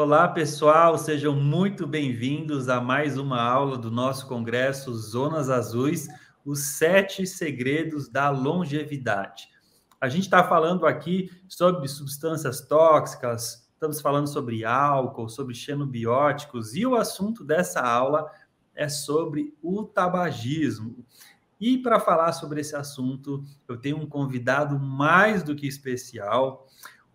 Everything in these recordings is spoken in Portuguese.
Olá, pessoal, sejam muito bem-vindos a mais uma aula do nosso congresso Zonas Azuis, os sete segredos da longevidade. A gente está falando aqui sobre substâncias tóxicas, estamos falando sobre álcool, sobre xenobióticos, e o assunto dessa aula é sobre o tabagismo. E para falar sobre esse assunto, eu tenho um convidado mais do que especial,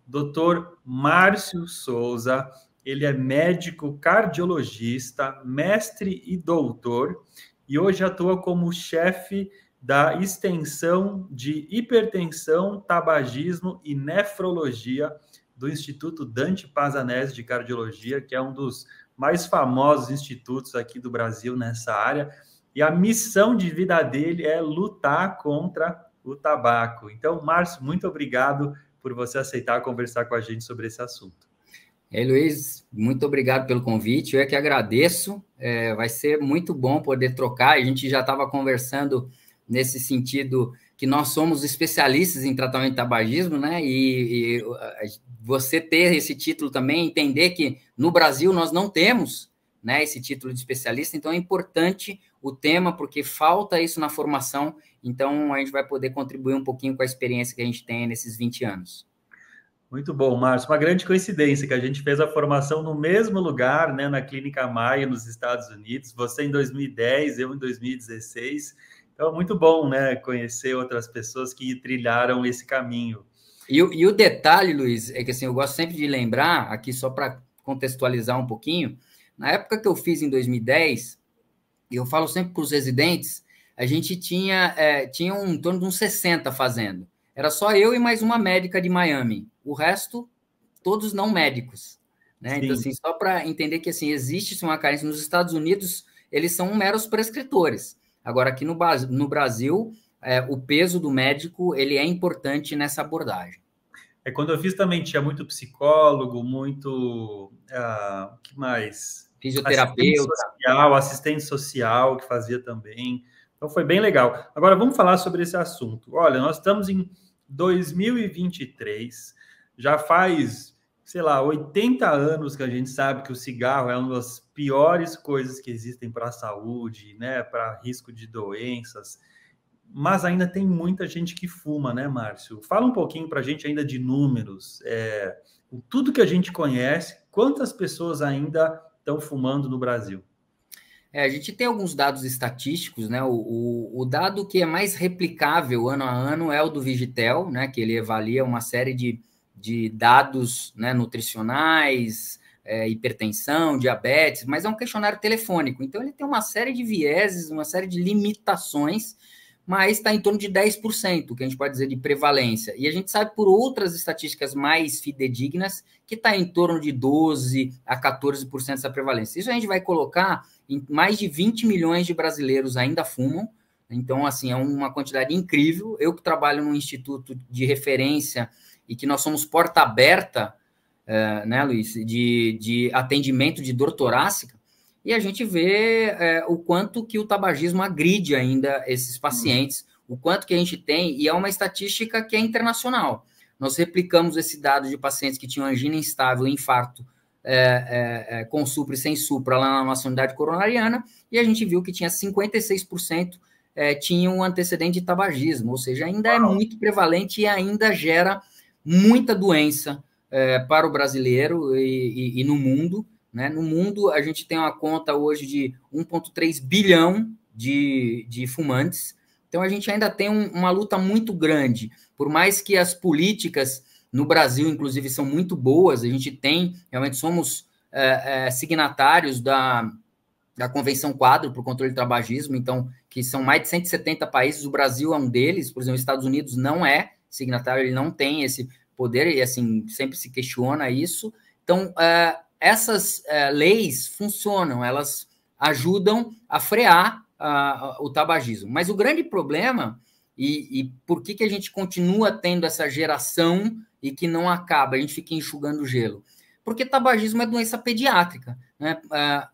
Dr. Márcio Souza, ele é médico cardiologista, mestre e doutor, e hoje atua como chefe da extensão de hipertensão, tabagismo e nefrologia do Instituto Dante Pazanese de Cardiologia, que é um dos mais famosos institutos aqui do Brasil nessa área. E a missão de vida dele é lutar contra o tabaco. Então, Márcio, muito obrigado por você aceitar conversar com a gente sobre esse assunto. Ei, Luiz, muito obrigado pelo convite. Eu é que agradeço. É, vai ser muito bom poder trocar. A gente já estava conversando nesse sentido que nós somos especialistas em tratamento de tabagismo, né? E, e você ter esse título também, entender que no Brasil nós não temos né, esse título de especialista, então é importante o tema, porque falta isso na formação, então a gente vai poder contribuir um pouquinho com a experiência que a gente tem nesses 20 anos. Muito bom, Márcio. Uma grande coincidência que a gente fez a formação no mesmo lugar, né, na Clínica Maia, nos Estados Unidos. Você em 2010, eu em 2016. Então, muito bom, né, conhecer outras pessoas que trilharam esse caminho. E, e o detalhe, Luiz, é que assim, eu gosto sempre de lembrar, aqui só para contextualizar um pouquinho, na época que eu fiz em 2010, e eu falo sempre para os residentes, a gente tinha, é, tinha um, em torno de uns 60 fazendo. Era só eu e mais uma médica de Miami o resto, todos não médicos. Né? Então, assim, só para entender que assim, existe uma carência. Nos Estados Unidos, eles são meros prescritores. Agora, aqui no, no Brasil, é, o peso do médico ele é importante nessa abordagem. É quando eu fiz também tinha muito psicólogo, muito uh, que mais fisioterapeuta, assistente social, assistente social que fazia também. Então foi bem legal. Agora vamos falar sobre esse assunto. Olha, nós estamos em 2023 já faz, sei lá, 80 anos que a gente sabe que o cigarro é uma das piores coisas que existem para a saúde, né, para risco de doenças. Mas ainda tem muita gente que fuma, né, Márcio? Fala um pouquinho para a gente ainda de números. É, tudo que a gente conhece, quantas pessoas ainda estão fumando no Brasil? É, a gente tem alguns dados estatísticos, né? O, o, o, dado que é mais replicável ano a ano é o do Vigitel, né? Que ele avalia uma série de de dados né, nutricionais, é, hipertensão, diabetes, mas é um questionário telefônico. Então, ele tem uma série de vieses, uma série de limitações, mas está em torno de 10%, que a gente pode dizer de prevalência. E a gente sabe por outras estatísticas mais fidedignas que está em torno de 12% a 14% dessa prevalência. Isso a gente vai colocar em mais de 20 milhões de brasileiros ainda fumam. Então, assim, é uma quantidade incrível. Eu que trabalho num instituto de referência e que nós somos porta aberta, é, né, Luiz, de, de atendimento de dor torácica, e a gente vê é, o quanto que o tabagismo agride ainda esses pacientes, o quanto que a gente tem, e é uma estatística que é internacional. Nós replicamos esse dado de pacientes que tinham angina instável, infarto, é, é, é, com supra e sem supra lá na nossa unidade coronariana, e a gente viu que tinha 56% é, tinham um antecedente de tabagismo, ou seja, ainda é muito prevalente e ainda gera muita doença é, para o brasileiro e, e, e, no mundo. Né? No mundo, a gente tem uma conta hoje de 1,3 bilhão de, de fumantes. Então, a gente ainda tem um, uma luta muito grande. Por mais que as políticas no Brasil, inclusive, são muito boas, a gente tem, realmente somos é, é, signatários da, da Convenção Quadro para o Controle do Tabagismo, então, que são mais de 170 países, o Brasil é um deles, por exemplo, os Estados Unidos não é, signatário ele não tem esse poder e assim sempre se questiona isso. Então uh, essas uh, leis funcionam, elas ajudam a frear o tabagismo. Mas o grande problema e, e, por que, que a gente continua tendo essa geração e que não acaba, a gente fica enxugando gelo? Porque tabagismo é doença pediátrica. Né?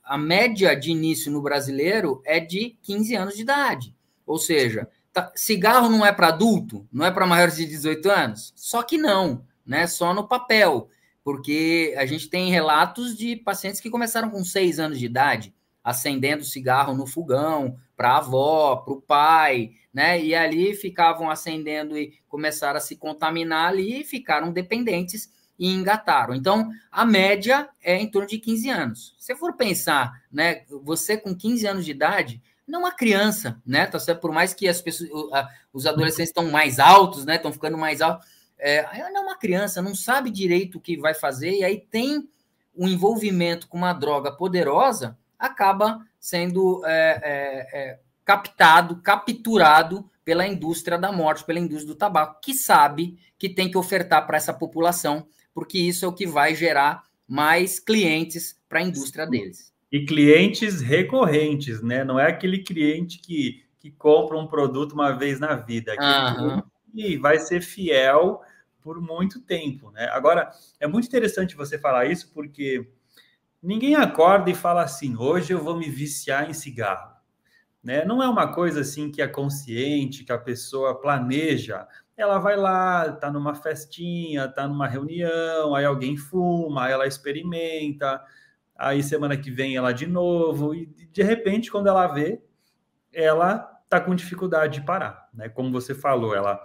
A média de início no brasileiro é de 15 anos de idade. Ou seja, Tá, cigarro não é para adulto? Não é para maiores de 18 anos? Só que não, né? Só no papel. Porque a gente tem relatos de pacientes que começaram com seis anos de idade, acendendo cigarro no fogão para a avó, para o pai, né? E ali ficavam acendendo e começaram a se contaminar ali e ficaram dependentes e engataram. Então, a média é em torno de 15 anos. Se for pensar, né, você com 15 anos de idade, não é uma criança, né? Tá certo? Por mais que as pessoas, os adolescentes estão mais altos, né? Estão ficando mais altos. É, não é uma criança, não sabe direito o que vai fazer, e aí tem um envolvimento com uma droga poderosa, acaba sendo é, é, é captado, capturado pela indústria da morte, pela indústria do tabaco, que sabe que tem que ofertar para essa população, porque isso é o que vai gerar mais clientes para a indústria deles. E clientes recorrentes, né? Não é aquele cliente que, que compra um produto uma vez na vida, aquele que vai ser fiel por muito tempo, né? Agora, é muito interessante você falar isso, porque ninguém acorda e fala assim: hoje eu vou me viciar em cigarro. Né? Não é uma coisa assim que é consciente, que a pessoa planeja. Ela vai lá, está numa festinha, está numa reunião, aí alguém fuma, aí ela experimenta, aí semana que vem ela de novo, e de repente, quando ela vê, ela está com dificuldade de parar. Né? Como você falou, ela,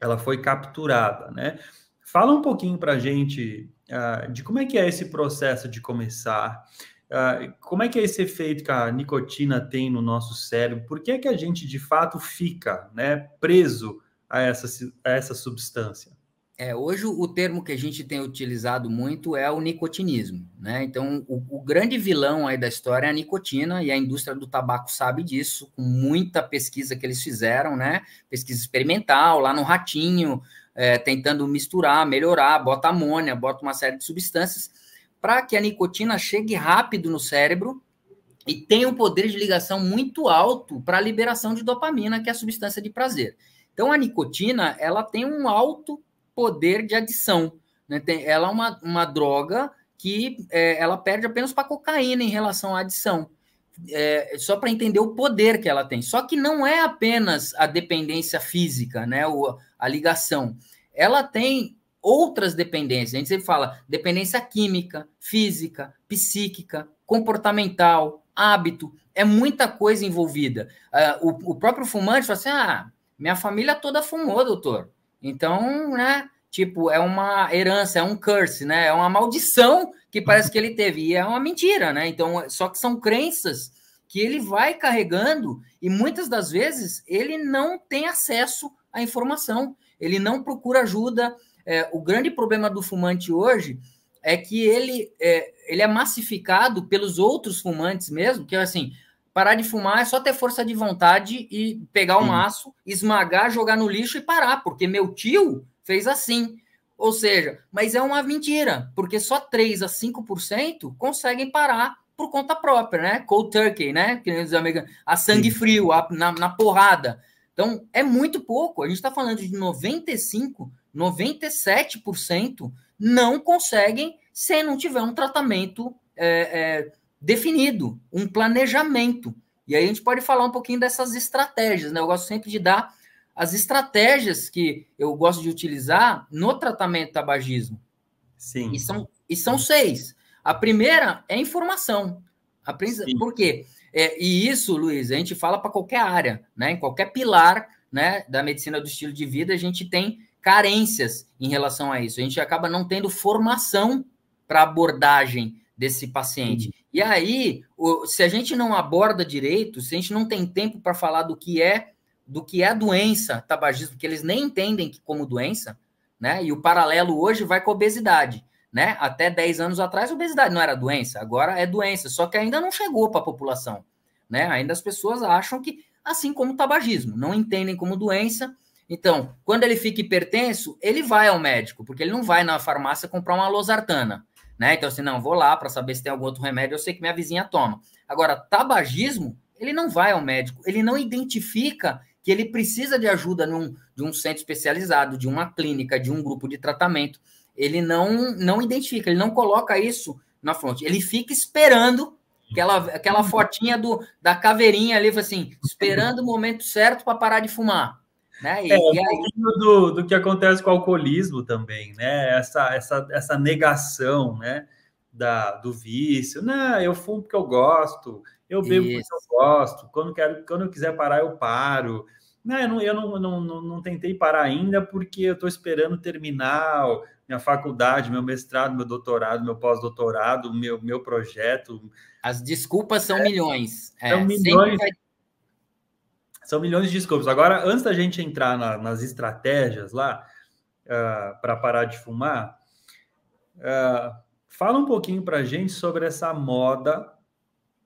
ela foi capturada. Né? Fala um pouquinho para a gente uh, de como é que é esse processo de começar. Uh, como é que é esse efeito que a nicotina tem no nosso cérebro? Por que é que a gente de fato fica né, preso a essa, a essa substância? É, hoje o termo que a gente tem utilizado muito é o nicotinismo, né? Então, o, o, grande vilão aí da história é a nicotina, e a indústria do tabaco sabe disso, com muita pesquisa que eles fizeram, né? Pesquisa experimental, lá no ratinho, é, tentando misturar, melhorar, bota amônia, bota uma série de substâncias, para que a nicotina chegue rápido no cérebro e tenha um poder de ligação muito alto para a liberação de dopamina, que é a substância de prazer. Então, a nicotina, ela tem um alto poder de adição. Né? Tem, ela é uma, uma droga que é, ela perde apenas para cocaína em relação à adição. É, só para entender o poder que ela tem. Só que não é apenas a dependência física, né? O, a ligação. Ela tem outras dependências. A gente sempre fala dependência química, física, psíquica, comportamental, hábito. É muita coisa envolvida. Uh, o, o, próprio fumante fala assim: ah, minha família toda fumou, doutor. Então, né? Tipo, é uma herança, é um curse, né? É uma maldição que parece que ele teve. E é uma mentira, né? Então, só que são crenças que ele vai carregando e muitas das vezes ele não tem acesso à informação, ele não procura ajuda, é, o grande problema do fumante hoje é que ele é, ele é massificado pelos outros fumantes mesmo, que é assim, parar de fumar é só ter força de vontade e pegar o maço, esmagar, jogar no lixo e parar, porque meu tio fez assim. Ou seja, mas é uma mentira, porque só 3 a 5% conseguem parar por conta própria, né? Cold turkey, né? Que os americanos, a sangue frio, a, na, na porrada. Então, é muito pouco. A gente está falando de 95 97% não conseguem se não tiver um tratamento é, é, definido, um planejamento. E aí a gente pode falar um pouquinho dessas estratégias, né? Eu gosto sempre de dar as estratégias que eu gosto de utilizar no tratamento tabagismo. Sim. E são, e são seis. A primeira é informação. A Sim. Por quê? É, e isso, Luiz, a gente fala para qualquer área, né? Em qualquer pilar né, da medicina do estilo de vida, a gente tem carências em relação a isso. A gente acaba não tendo formação para abordagem desse paciente. Uhum. E aí, se a gente não aborda direito, se a gente não tem tempo para falar do que é do que é a doença tabagismo, que eles nem entendem como doença, né? E o paralelo hoje vai com a obesidade, né? Até 10 anos atrás, a obesidade não era doença, agora é doença, só que ainda não chegou para a população, né? Ainda as pessoas acham que, assim como o tabagismo, não entendem como doença, então, quando ele fica hipertenso, ele vai ao médico, porque ele não vai na farmácia comprar uma losartana, né? Então, assim, não, vou lá para saber se tem algum outro remédio, eu sei que minha vizinha toma. Agora, tabagismo, ele não vai ao médico, ele não identifica que ele precisa de ajuda num, de um centro especializado, de uma clínica, de um grupo de tratamento. Ele não, não identifica, ele não coloca isso na fronte. Ele fica esperando aquela, aquela fotinha do, da caveirinha ali, assim, esperando o momento certo para parar de fumar. Né? E, é, um pouquinho do, do que acontece com o alcoolismo também, né? Essa, essa, essa negação, né? Da, do vício. Não, eu fumo porque eu gosto, eu bebo Isso. porque eu gosto, quando, quero, quando eu quiser parar, eu paro. Não, eu não, eu não, não, não, não tentei parar ainda porque eu estou esperando terminar minha faculdade, meu mestrado, meu doutorado, meu pós-doutorado, meu, meu projeto. As desculpas são é, milhões. É, são milhões. Vai... São milhões de desculpas. Agora, antes da gente entrar na, nas estratégias lá uh, ah, para parar de fumar, uh, fala um pouquinho para a gente sobre essa moda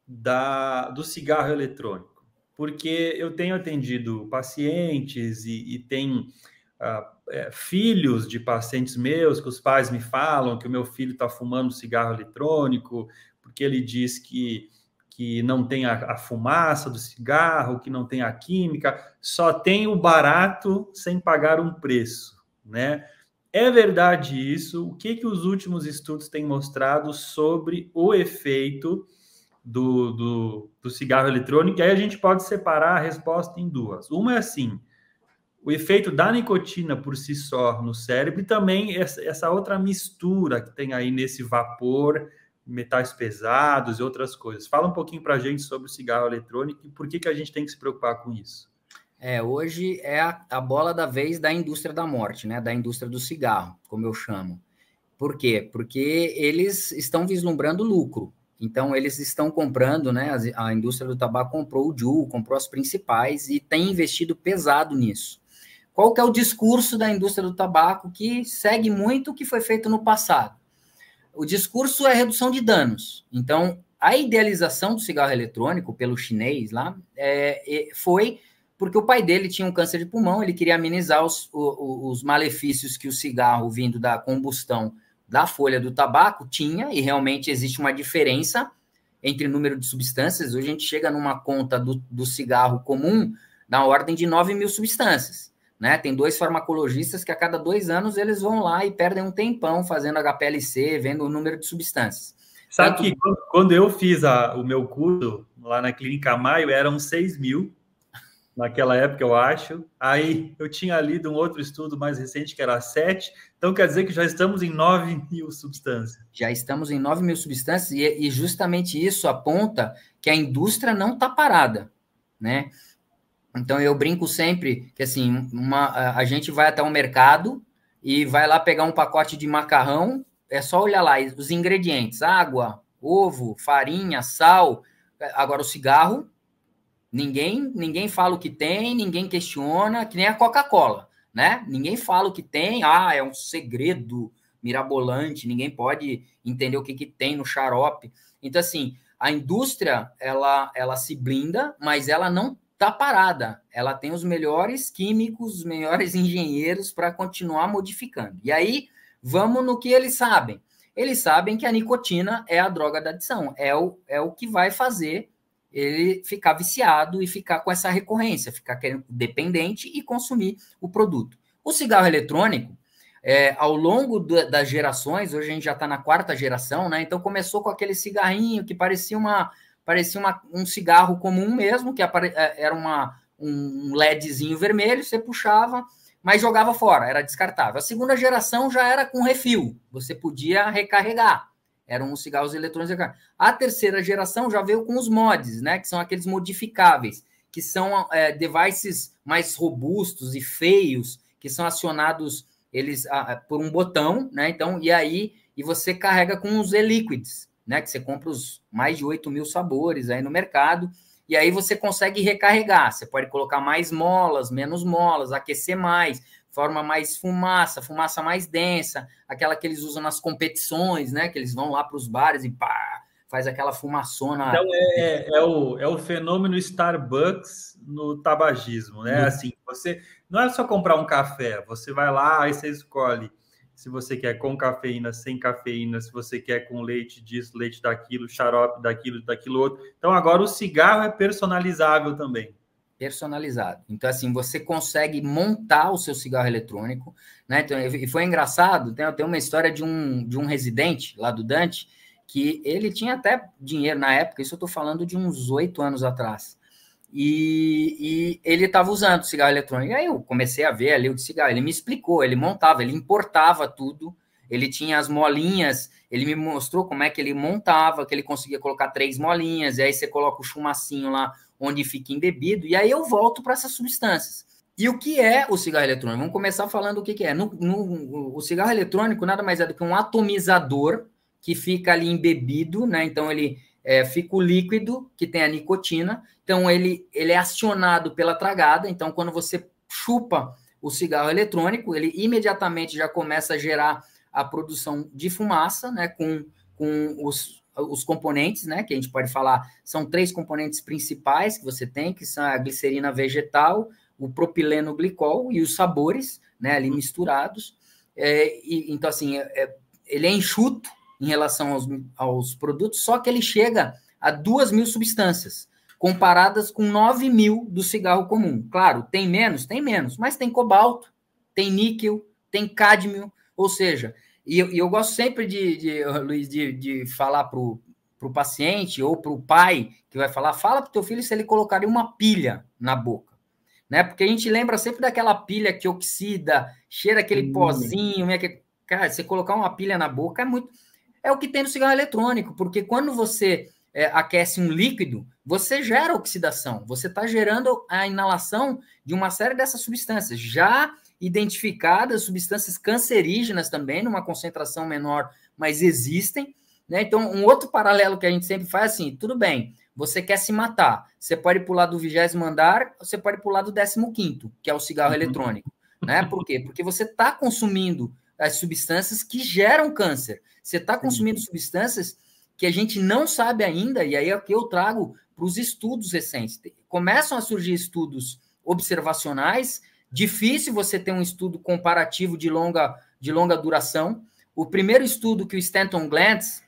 da, do cigarro eletrônico. Porque eu tenho atendido pacientes e, e tem uh, é, filhos de pacientes meus que os pais me falam que o meu filho está fumando cigarro eletrônico, porque ele diz que, que não tem a, a, fumaça do cigarro, que não tem a química, só tem o barato sem pagar um preço, né? É verdade isso? O que, que os últimos estudos têm mostrado sobre o efeito do, do, do cigarro eletrônico? E aí a gente pode separar a resposta em duas. Uma é assim: o efeito da nicotina por si só no cérebro e também essa outra mistura que tem aí nesse vapor, metais pesados e outras coisas. Fala um pouquinho para a gente sobre o cigarro eletrônico e por que, que a gente tem que se preocupar com isso. É, hoje é a, a bola da vez da indústria da morte, né? Da indústria do cigarro, como eu chamo. Por quê? Porque eles estão vislumbrando lucro. Então, eles estão comprando, né? A, a indústria do tabaco comprou o Juul, comprou as principais e tem investido pesado nisso. Qual que é o discurso da indústria do tabaco que segue muito o que foi feito no passado? O discurso é redução de danos. Então, a idealização do cigarro eletrônico pelo chinês lá é, foi porque o pai dele tinha um câncer de pulmão, ele queria amenizar os, os, os malefícios que o cigarro vindo da combustão da folha do tabaco tinha, e realmente existe uma diferença entre o número de substâncias. Hoje a gente chega numa conta do, do cigarro comum na ordem de 9 mil substâncias. Né? Tem dois farmacologistas que a cada dois anos eles vão lá e perdem um tempão fazendo HPLC, vendo o número de substâncias. Sabe Tanto... que quando eu fiz a, o meu curso lá na Clínica Maio, eram 6 mil, naquela época, eu acho. Aí eu tinha lido um outro estudo mais recente que era 7. Então quer dizer que já estamos em 9 mil substâncias. Já estamos em 9 mil substâncias, e, e justamente isso aponta que a indústria não está parada. Né? Então eu brinco sempre que assim, uma, a gente vai até o mercado e vai lá pegar um pacote de macarrão, é só olhar lá os ingredientes: água, ovo, farinha, sal. Agora o cigarro, ninguém ninguém fala o que tem, ninguém questiona, que nem a Coca-Cola, né? Ninguém fala o que tem, ah, é um segredo mirabolante, ninguém pode entender o que, que tem no xarope. Então assim, a indústria ela ela se blinda, mas ela não está parada. Ela tem os melhores químicos, os melhores engenheiros para continuar modificando. E aí, vamos no que eles sabem. Eles sabem que a nicotina é a droga da adição, é o, é o que vai fazer ele ficar viciado e ficar com essa recorrência, ficar dependente e consumir o produto. O cigarro eletrônico, é, ao longo do, das gerações, hoje a gente já está na quarta geração, né? Então começou com aquele cigarrinho que parecia uma, parecia uma, um cigarro comum mesmo, que é, era uma, um LEDzinho vermelho, você puxava, mas jogava fora, era descartável. A segunda geração já era com refil, você podia recarregar. Eram os cigarros eletrônicos. A terceira geração já veio com os mods, né? Que são aqueles modificáveis, que são é, devices mais robustos e feios, que são acionados eles a, por um botão, né? Então, e aí, e você carrega com os e-liquids, né? Que você compra os mais de 8 mil sabores aí no mercado, e aí você consegue recarregar. Você pode colocar mais molas, menos molas, aquecer mais, forma mais fumaça, fumaça mais densa, aquela que eles usam nas competições, né? Que eles vão lá para os bares e pá, faz aquela fumaçona. Então é, é, o, é o fenômeno Starbucks no tabagismo, né? Uhum. Assim, você não é só comprar um café, você vai lá e você escolhe se você quer com cafeína, sem cafeína, se você quer com leite disso, leite daquilo, xarope daquilo, daquilo outro. Então agora o cigarro é personalizável também. Personalizado. Então, assim, você consegue montar o seu cigarro eletrônico, né? Então, e foi engraçado, tem, tem uma história de um, de um residente lá do Dante, que ele tinha até dinheiro na época, isso eu estou falando de uns oito anos atrás. E, e ele estava usando cigarro eletrônico. Aí eu comecei a ver ali o cigarro. Ele me explicou, ele montava, ele importava tudo, ele tinha as molinhas, ele me mostrou como é que ele montava, que ele conseguia colocar três molinhas, e aí você coloca o chumacinho lá onde fica embebido, e aí eu volto para essas substâncias. E o que é o cigarro eletrônico? Vamos começar falando o que, que é. No, no, o cigarro eletrônico nada mais é do que um atomizador que fica ali embebido, né? Então ele é, fica o líquido que tem a nicotina. Então ele, ele é acionado pela tragada. Então quando você chupa o cigarro eletrônico, ele imediatamente já começa a gerar a produção de fumaça, né? Com, com os, os componentes, né? Que a gente pode falar são três componentes principais que você tem, que são a glicerina vegetal, o propileno glicol e os sabores, né, ali misturados. É, e, então, assim, é, é, ele é enxuto em relação aos, aos produtos, só que ele chega a duas mil substâncias, comparadas com 9 mil do cigarro comum. Claro, tem menos? Tem menos, mas tem cobalto, tem níquel, tem cádmio, ou seja, e eu, e eu gosto sempre de, de Luiz, de, de falar para o paciente ou para o pai que vai falar, fala para o teu filho se ele colocaria uma pilha na boca né? Porque a gente lembra sempre daquela pilha que oxida, cheira aquele hum. pozinho, né? Que, cara, você colocar uma pilha na boca é muito. É o que tem no cigarro eletrônico, porque quando você é, aquece um líquido, você gera oxidação, você está gerando a inalação de uma série dessas substâncias, já identificadas, substâncias cancerígenas também, numa concentração menor, mas existem. Né? Então, um outro paralelo que a gente sempre faz assim, tudo bem, você quer se matar, você pode pular do vigésimo andar, você pode pular do décimo quinto, que é o cigarro uhum. eletrônico. Né? Por quê? Porque você está consumindo as substâncias que geram câncer. Você está consumindo substâncias que a gente não sabe ainda, e aí é o que eu trago para os estudos recentes. Começam a surgir estudos observacionais, difícil você ter um estudo comparativo de longa, de longa duração. O primeiro estudo que o Stanton Glantz,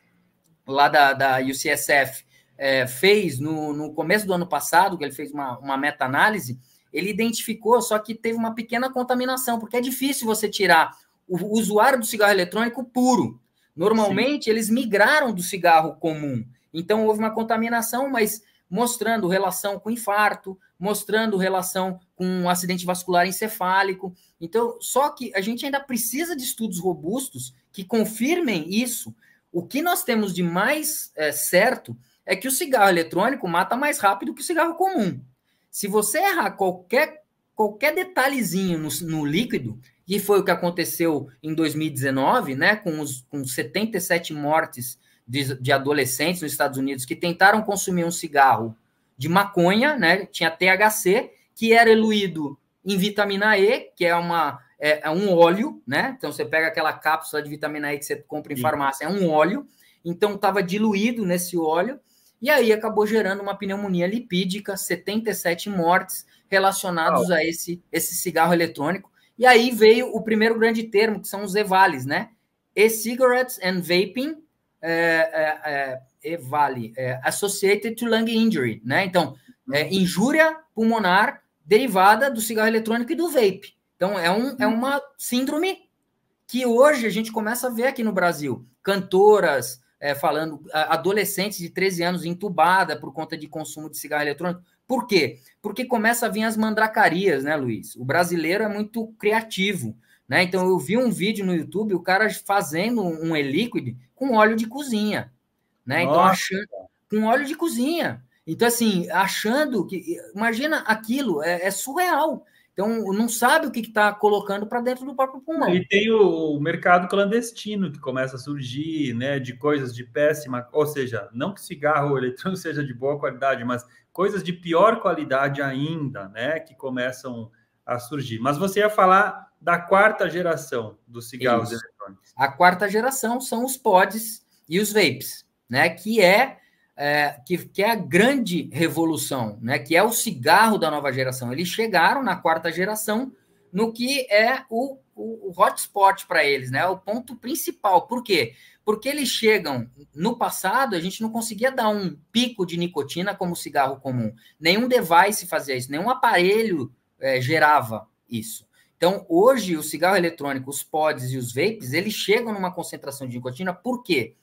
lá da, da UCSF, é, fez no, no começo do ano passado, que ele fez uma, uma meta-análise, ele identificou, só que teve uma pequena contaminação, porque é difícil você tirar o usuário do cigarro eletrônico puro. Normalmente, Sim. eles migraram do cigarro comum. Então, houve uma contaminação, mas mostrando relação com infarto, mostrando relação com um acidente vascular encefálico. Então, só que a gente ainda precisa de estudos robustos que confirmem isso. O que nós temos de mais é, certo é que o cigarro eletrônico mata mais rápido que o cigarro comum. Se você errar qualquer, qualquer detalhezinho no, no líquido, e foi o que aconteceu em 2019, né, com, os, com 77 mortes de, de adolescentes nos Estados Unidos que tentaram consumir um cigarro de maconha, né, tinha THC, que era eluído em vitamina E, que é uma é, é, um óleo, né? Então você pega aquela cápsula de vitamina E que você compra em Sim. farmácia, é um óleo. Então estava diluído nesse óleo e aí acabou gerando uma pneumonia lipídica, 77 mortes relacionados a esse, esse cigarro eletrônico. E aí veio o primeiro grande termo, que são os EVALs, né? E-cigarettes and vaping, é, é, é, EVALI, é, associated to lung injury, né? Então, é, injúria pulmonar derivada do cigarro eletrônico e do vape. Então, é, um, é uma síndrome que hoje a gente começa a ver aqui no Brasil. Cantoras, é, falando adolescentes de 13 anos entubada por conta de consumo de cigarro eletrônico. Por quê? Porque começa a vir as mandracarias, né, Luiz? O brasileiro é muito criativo, né? Então eu vi um vídeo no YouTube, o cara fazendo um e-liquid com óleo de cozinha, né? Então achando com óleo de cozinha. Então assim, achando que imagina aquilo, é, é surreal. Então, não sabe o que está colocando para dentro do próprio pulmão. E tem o mercado clandestino que começa a surgir, né, de coisas de péssima, ou seja, não que cigarro eletrônico seja de boa qualidade, mas coisas de pior qualidade ainda, né, que começam a surgir. Mas você ia falar da quarta geração dos cigarros Isso. eletrônicos. A quarta geração são os pods e os vapes, né, que é é, que, que, é a grande revolução, né? que é o cigarro da nova geração. Eles chegaram na quarta geração no que é o, o, o hotspot para eles, né? o ponto principal. Por quê? Porque eles chegam. No passado, a gente não conseguia dar um pico de nicotina como cigarro comum. Nenhum device fazia isso, nenhum aparelho é, gerava isso. Então, hoje, o cigarro eletrônico, os pods e os vapes, eles chegam numa concentração de nicotina, por quê?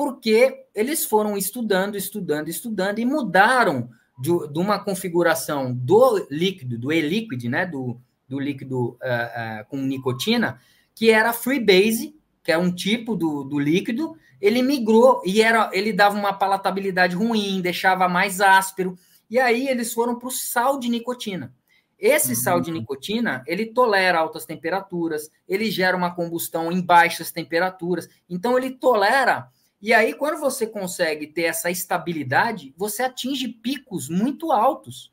porque eles foram estudando, estudando, estudando e mudaram de, de uma configuração do líquido, do e-liquid, né, do, do líquido uh, uh, com nicotina, que era freebase, que é um tipo do, do líquido, ele migrou e era, ele dava uma palatabilidade ruim, deixava mais áspero, e aí eles foram para o sal de nicotina. Esse uhum. sal de nicotina, ele tolera altas temperaturas, ele gera uma combustão em baixas temperaturas, então ele tolera e aí, quando você consegue ter essa estabilidade, você atinge picos muito altos.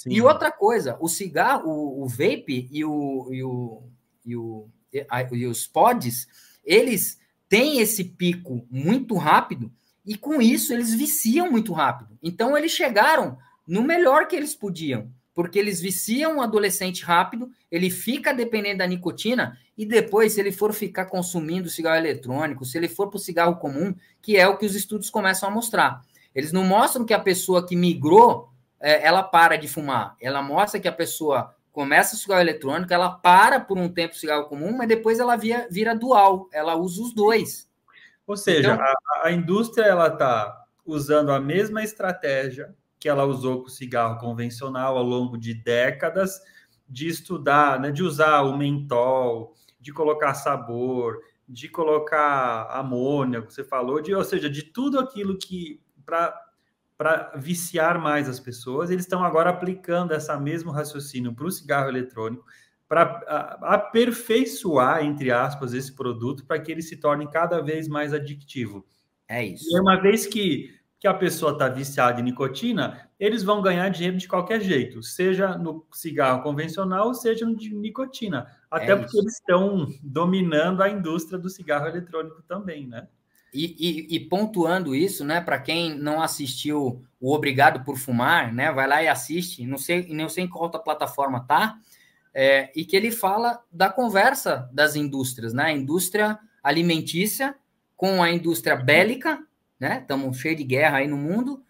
Sim. E outra coisa, o cigarro, o, o vape e, o, e, o, e, o, e os pods, eles têm esse pico muito rápido e com isso eles viciam muito rápido. Então eles chegaram no melhor que eles podiam porque eles viciam o adolescente rápido, ele fica dependendo da nicotina, e depois, se ele for ficar consumindo cigarro eletrônico, se ele for para o cigarro comum, que é o que os estudos começam a mostrar. Eles não mostram que a pessoa que migrou, ela para de fumar. Ela mostra que a pessoa começa o cigarro eletrônico, ela para por um tempo o cigarro comum, mas depois ela vira, vira dual, ela usa os dois. Ou seja, então, a, a indústria ela está usando a mesma estratégia que ela usou com o cigarro convencional ao longo de décadas, de estudar, né, de usar o mentol, de colocar sabor, de colocar amônia, você falou, de, ou seja, de tudo aquilo que para viciar mais as pessoas, eles estão agora aplicando essa mesmo raciocínio para o cigarro eletrônico, para aperfeiçoar, entre aspas, esse produto para que ele se torne cada vez mais adictivo. É isso. E uma vez que que a pessoa está viciada em nicotina, eles vão ganhar dinheiro de qualquer jeito, seja no cigarro convencional, seja no de nicotina. Até é porque eles estão dominando a indústria do cigarro eletrônico também, né? E, e, e pontuando isso, né, para quem não assistiu o Obrigado por Fumar, né, vai lá e assiste, não sei, não sei em qual plataforma tá, é, e que ele fala da conversa das indústrias, né, a indústria alimentícia com a indústria bélica, né? Estamos cheios de guerra aí no mundo,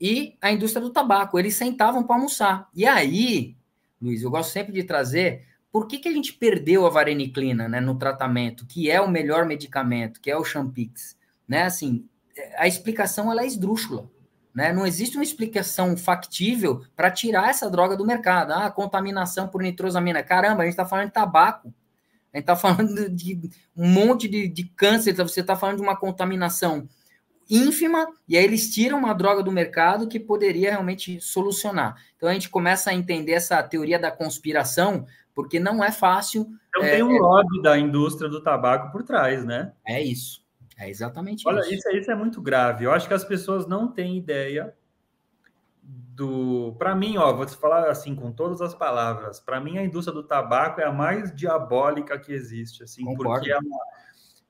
e a indústria do tabaco. Eles sentavam para almoçar. E aí, Luiz, eu gosto sempre de trazer por que, que a gente perdeu a vareniclina né, no tratamento, que é o melhor medicamento, que é o Champix. Né? Assim, a explicação ela é esdrúxula. Né? Não existe uma explicação factível para tirar essa droga do mercado. Ah, contaminação por nitrosamina. Caramba, a gente está falando de tabaco. A gente está falando de um monte de, de câncer. Você está falando de uma contaminação ínfima, e aí eles tiram uma droga do mercado que poderia realmente solucionar. Então a gente começa a entender essa teoria da conspiração, porque não é fácil. Então é, tem um é lobby da indústria do tabaco por trás, né? É isso. É exatamente Olha, isso. isso. Isso é muito grave. Eu acho que as pessoas não têm ideia do. Para mim, ó, vou te falar assim com todas as palavras. Para mim, a indústria do tabaco é a mais diabólica que existe, assim, Concordo. porque ela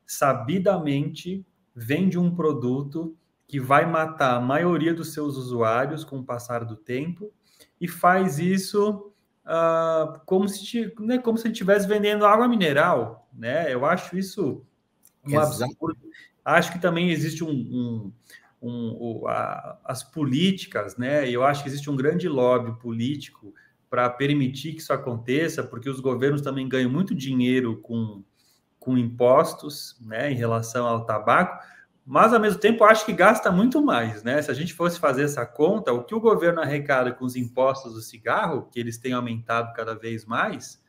sabidamente vende um produto que vai matar a maioria dos seus usuários com o passar do tempo e faz isso uh, como se né, como se estivesse vendendo água mineral, né? Eu acho isso um absurdo. Acho que também existe um, um, um, um a, as políticas, né? Eu acho que existe um grande lobby político para permitir que isso aconteça, porque os governos também ganham muito dinheiro com com impostos, né, em relação ao tabaco, mas ao mesmo tempo acho que gasta muito mais, né? Se a gente fosse fazer essa conta, o que o governo arrecada com os impostos do cigarro, que eles têm aumentado cada vez mais,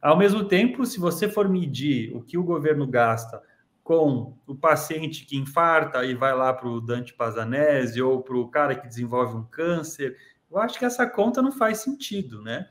ao mesmo tempo, se você for medir o que o governo gasta com o paciente que infarta e vai lá para o Dante Pazanese ou para o cara que desenvolve um câncer, eu acho que essa conta não faz sentido, né?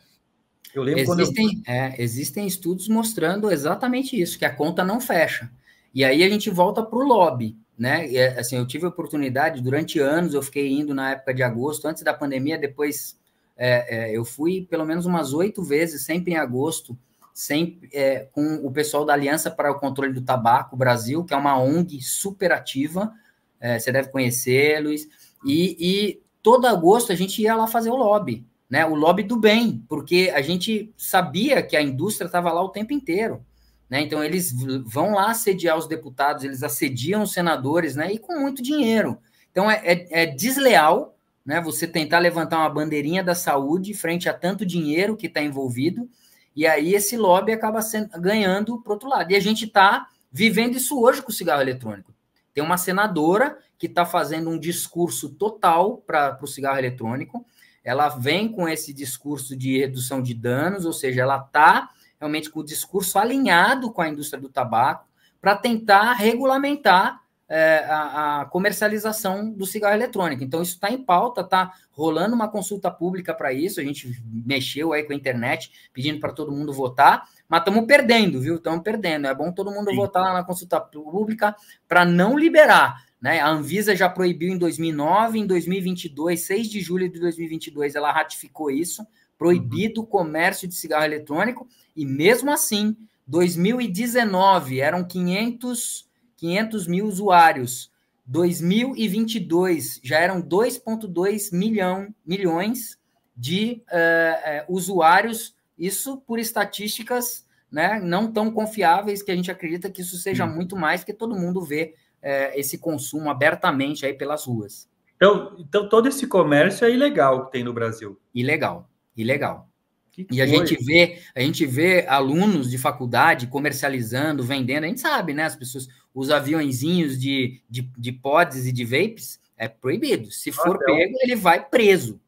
Eu lembro existem, eu... é, existem estudos mostrando exatamente isso, que a conta não fecha. E aí a gente volta para o lobby, né? E, assim, eu tive a oportunidade durante anos, eu fiquei indo na época de agosto, antes da pandemia, depois é, é, eu fui pelo menos umas oito vezes, sempre em agosto, sempre é, com o pessoal da Aliança para o Controle do Tabaco Brasil, que é uma ONG super ativa, é, você deve conhecer, Luiz, e, e todo agosto a gente ia lá fazer o lobby, né? O lobby do bem, porque a gente sabia que a indústria estava lá o tempo inteiro. Né? Então, eles vão lá assediar os deputados, eles assediam os senadores, né? e com muito dinheiro. Então, é, é, é desleal né? você tentar levantar uma bandeirinha da saúde frente a tanto dinheiro que está envolvido, e aí esse lobby acaba sendo, ganhando para outro lado. E a gente está vivendo isso hoje com o cigarro eletrônico. Tem uma senadora que está fazendo um discurso total para o cigarro eletrônico. Ela vem com esse discurso de redução de danos, ou seja, ela está realmente com o discurso alinhado com a indústria do tabaco para tentar regulamentar é, a, a, comercialização do cigarro eletrônico. Então, isso está em pauta, está rolando uma consulta pública para isso. A gente mexeu aí com a internet, pedindo para todo mundo votar, mas estamos perdendo, viu? Estamos perdendo. É bom todo mundo Sim. votar lá na consulta pública para não liberar. Né? A Anvisa já proibiu em 2009, em 2022, 6 de julho de 2022, ela ratificou isso, proibido o comércio de cigarro eletrônico, e mesmo assim, 2019 eram 500 500 mil usuários. 2022 já eram 2,2 milhão, milhões de uh, uh, usuários, isso por estatísticas né, não tão confiáveis que a gente acredita que isso seja hum. muito mais, porque todo mundo vê uh, esse consumo abertamente aí pelas ruas. Então, então todo esse comércio é ilegal que tem no Brasil. Ilegal, ilegal. Que e a gente vê, a gente vê alunos de faculdade comercializando, vendendo, a gente sabe, né? As pessoas, os aviãozinhos de, de, de pods e de vapes, é proibido. Se for é pego, ele vai preso.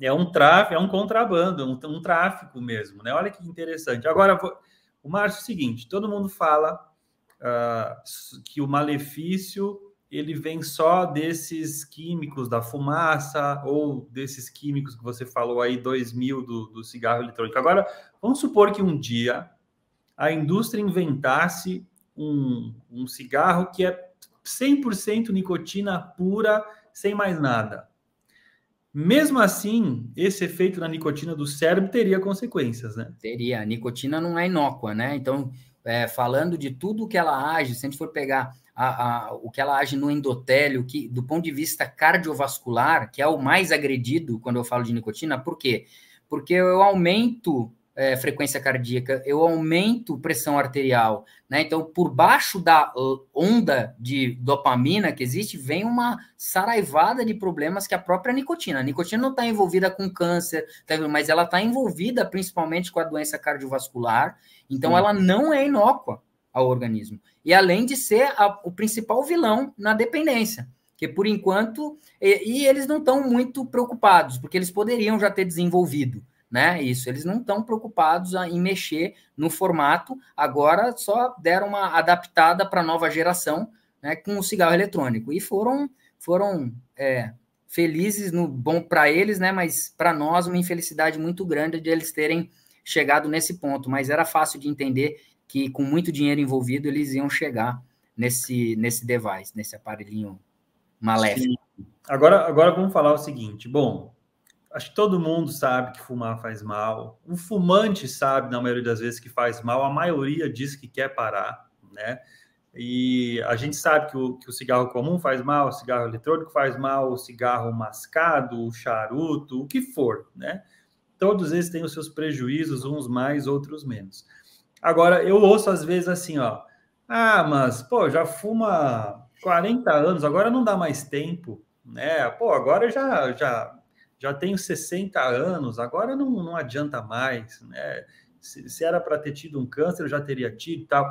É um tráfico, é um contrabando, um, um tráfico mesmo, né? Olha que interessante. Agora, o Márcio, é o seguinte: todo mundo fala uh, que o malefício ele vem só desses químicos da fumaça ou desses químicos que você falou aí, 2 mil do, do cigarro eletrônico. Agora, vamos supor que um dia a indústria inventasse um, um cigarro que é 100% nicotina pura, sem mais nada. Mesmo assim, esse efeito na nicotina do cérebro teria consequências, né? Teria. A nicotina não é inócua, né? Então, é, falando de tudo que ela age, se a gente for pegar a, a, o que ela age no endotélio, que do ponto de vista cardiovascular, que é o mais agredido quando eu falo de nicotina, por quê? Porque eu aumento é, frequência cardíaca, eu aumento pressão arterial, né? Então, por baixo da onda de dopamina que existe, vem uma saraivada de problemas que a própria nicotina. A nicotina não está envolvida com câncer, tá mas ela está envolvida principalmente com a doença cardiovascular, então ela não é inócua ao organismo. E além de ser a, o principal vilão na dependência, que por enquanto, e, e eles não estão muito preocupados, porque eles poderiam já ter desenvolvido, né? Isso, eles não estão preocupados em mexer no formato, agora só deram uma adaptada para a nova geração, né, com o cigarro eletrônico. E foram, foram é, felizes, no bom para eles, né? Mas para nós, uma infelicidade muito grande de eles terem chegado nesse ponto. Mas era fácil de entender que com muito dinheiro envolvido eles iam chegar nesse, nesse device, nesse aparelhinho maléfico. Sim. Agora, agora vamos falar o seguinte: bom, acho que todo mundo sabe que fumar faz mal. O fumante sabe, na maioria das vezes, que faz mal. A maioria diz que quer parar, né? E a gente sabe que o, que o cigarro comum faz mal, o cigarro eletrônico faz mal, o cigarro mascado, o charuto, o que for, né? Todos eles têm os seus prejuízos, uns mais, outros menos. Agora, eu ouço às vezes assim, ó. Ah, mas, pô, já fuma 40 anos, agora não dá mais tempo, né? Pô, agora já já já tenho 60 anos, agora não, não adianta mais, né? Se, se era para ter tido um câncer, eu já teria tido tal.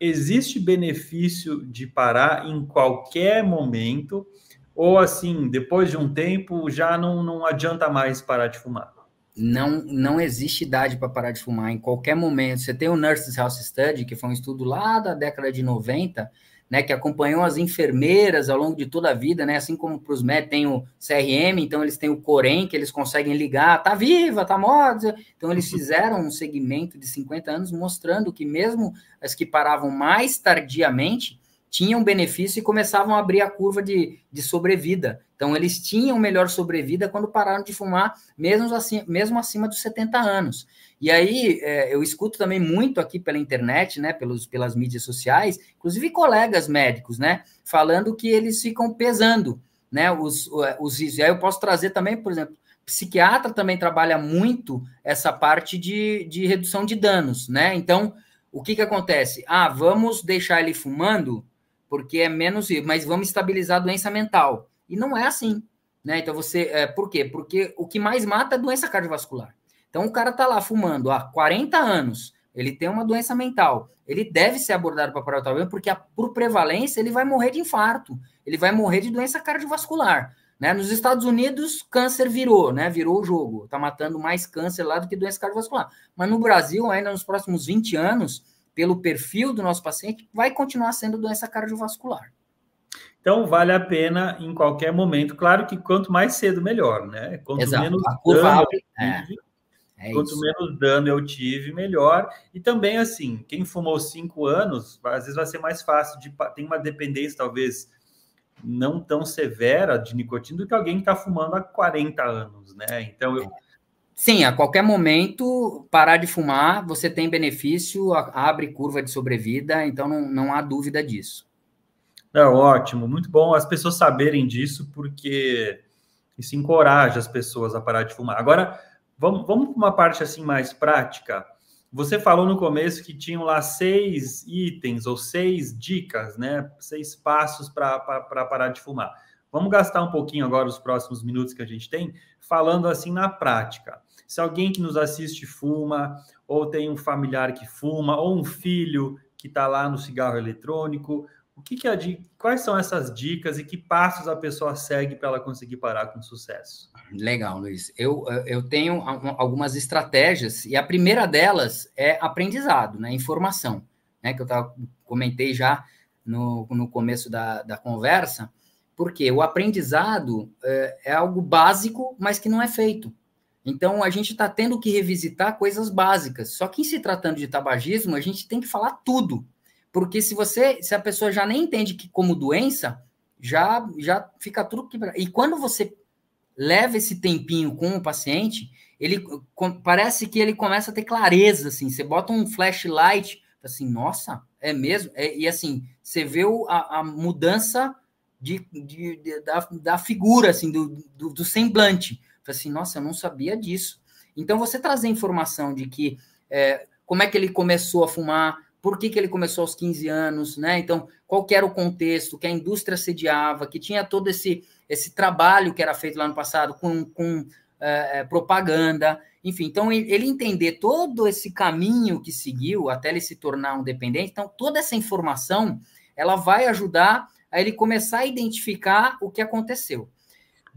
Existe benefício de parar em qualquer momento, ou assim, depois de um tempo, já não, não adianta mais parar de fumar? não, não existe idade para parar de fumar em qualquer momento. Você tem o Nurses House Study, que foi um estudo lá da década de 90, né, que acompanhou as enfermeiras ao longo de toda a vida, né, assim como para os médicos tem o CRM, então eles têm o Corém, que eles conseguem ligar, tá viva, tá morta, então eles fizeram um segmento de 50 anos mostrando que mesmo as que paravam mais tardiamente, tinham benefício e começavam a abrir a curva de, de sobrevida. Então, eles tinham melhor sobrevida quando pararam de fumar, mesmo, assim, mesmo acima dos 70 anos. E aí, é, eu escuto também muito aqui pela internet, né, pelos, pelas mídias sociais, inclusive colegas médicos, né, falando que eles ficam pesando, né, os, os E aí eu posso trazer também, por exemplo, psiquiatra também trabalha muito essa parte de, de redução de danos, né? Então, o que que acontece? Ah, vamos deixar ele fumando porque é menos, mas vamos estabilizar a doença mental. E não é assim, né? Então você, é, por quê? Porque o que mais mata é doença cardiovascular. Então o cara tá lá fumando há 40 anos, ele tem uma doença mental, ele deve ser abordado para parar o tratamento, porque a, por prevalência ele vai morrer de infarto, ele vai morrer de doença cardiovascular. Né? Nos Estados Unidos, câncer virou, né? Virou o jogo. Está matando mais câncer lá do que doença cardiovascular. Mas no Brasil, ainda nos próximos 20 anos, pelo perfil do nosso paciente, vai continuar sendo doença cardiovascular. Então, vale a pena em qualquer momento. Claro que quanto mais cedo, melhor, né? Quanto Exato. menos dano, é. É quanto isso. menos dano eu tive, melhor. E também, assim, quem fumou cinco anos, às vezes vai ser mais fácil de. Tem uma dependência, talvez, não tão severa de nicotina do que alguém que está fumando há 40 anos, né? Então, eu, Sim, a qualquer momento, parar de fumar, você tem benefício, abre curva de sobrevida, então não, não há dúvida disso. É ótimo, muito bom as pessoas saberem disso, porque isso encoraja as pessoas a parar de fumar. Agora, vamos, vamos para uma parte assim mais prática. Você falou no começo que tinham lá seis itens ou seis dicas, né? Seis passos para parar de fumar. Vamos gastar um pouquinho agora os próximos minutos que a gente tem, falando assim na prática. Se alguém que nos assiste fuma, ou tem um familiar que fuma, ou um filho que está lá no cigarro eletrônico, o que, que é quais são essas dicas e que passos a pessoa segue para ela conseguir parar com sucesso? Legal, Luiz. Eu, eu tenho algumas estratégias e a primeira delas é aprendizado, né? Informação, né? Que eu tava, comentei já no, no começo da, da conversa, porque o aprendizado é, é algo básico, mas que não é feito. Então, a gente está tendo que revisitar coisas básicas. Só que, em se tratando de tabagismo, a gente tem que falar tudo. Porque se você, se a pessoa já nem entende que como doença, já já fica tudo quebrado. E quando você leva esse tempinho com o paciente, ele parece que ele começa a ter clareza, assim. Você bota um flashlight, assim, nossa, é mesmo. É, e assim, você vê o, a, a, mudança de, de, de, da, da figura, assim, do, do, do semblante. Assim, nossa, eu não sabia disso. Então, você trazer informação de que é, como é que ele começou a fumar, por que, que ele começou aos 15 anos, né? Então, qual era o contexto que a indústria sediava, que tinha todo esse, esse trabalho que era feito lá no passado com, com é, propaganda, enfim. Então, ele entender todo esse caminho que seguiu até ele se tornar um dependente, então, toda essa informação, ela vai ajudar a ele começar a identificar o que aconteceu.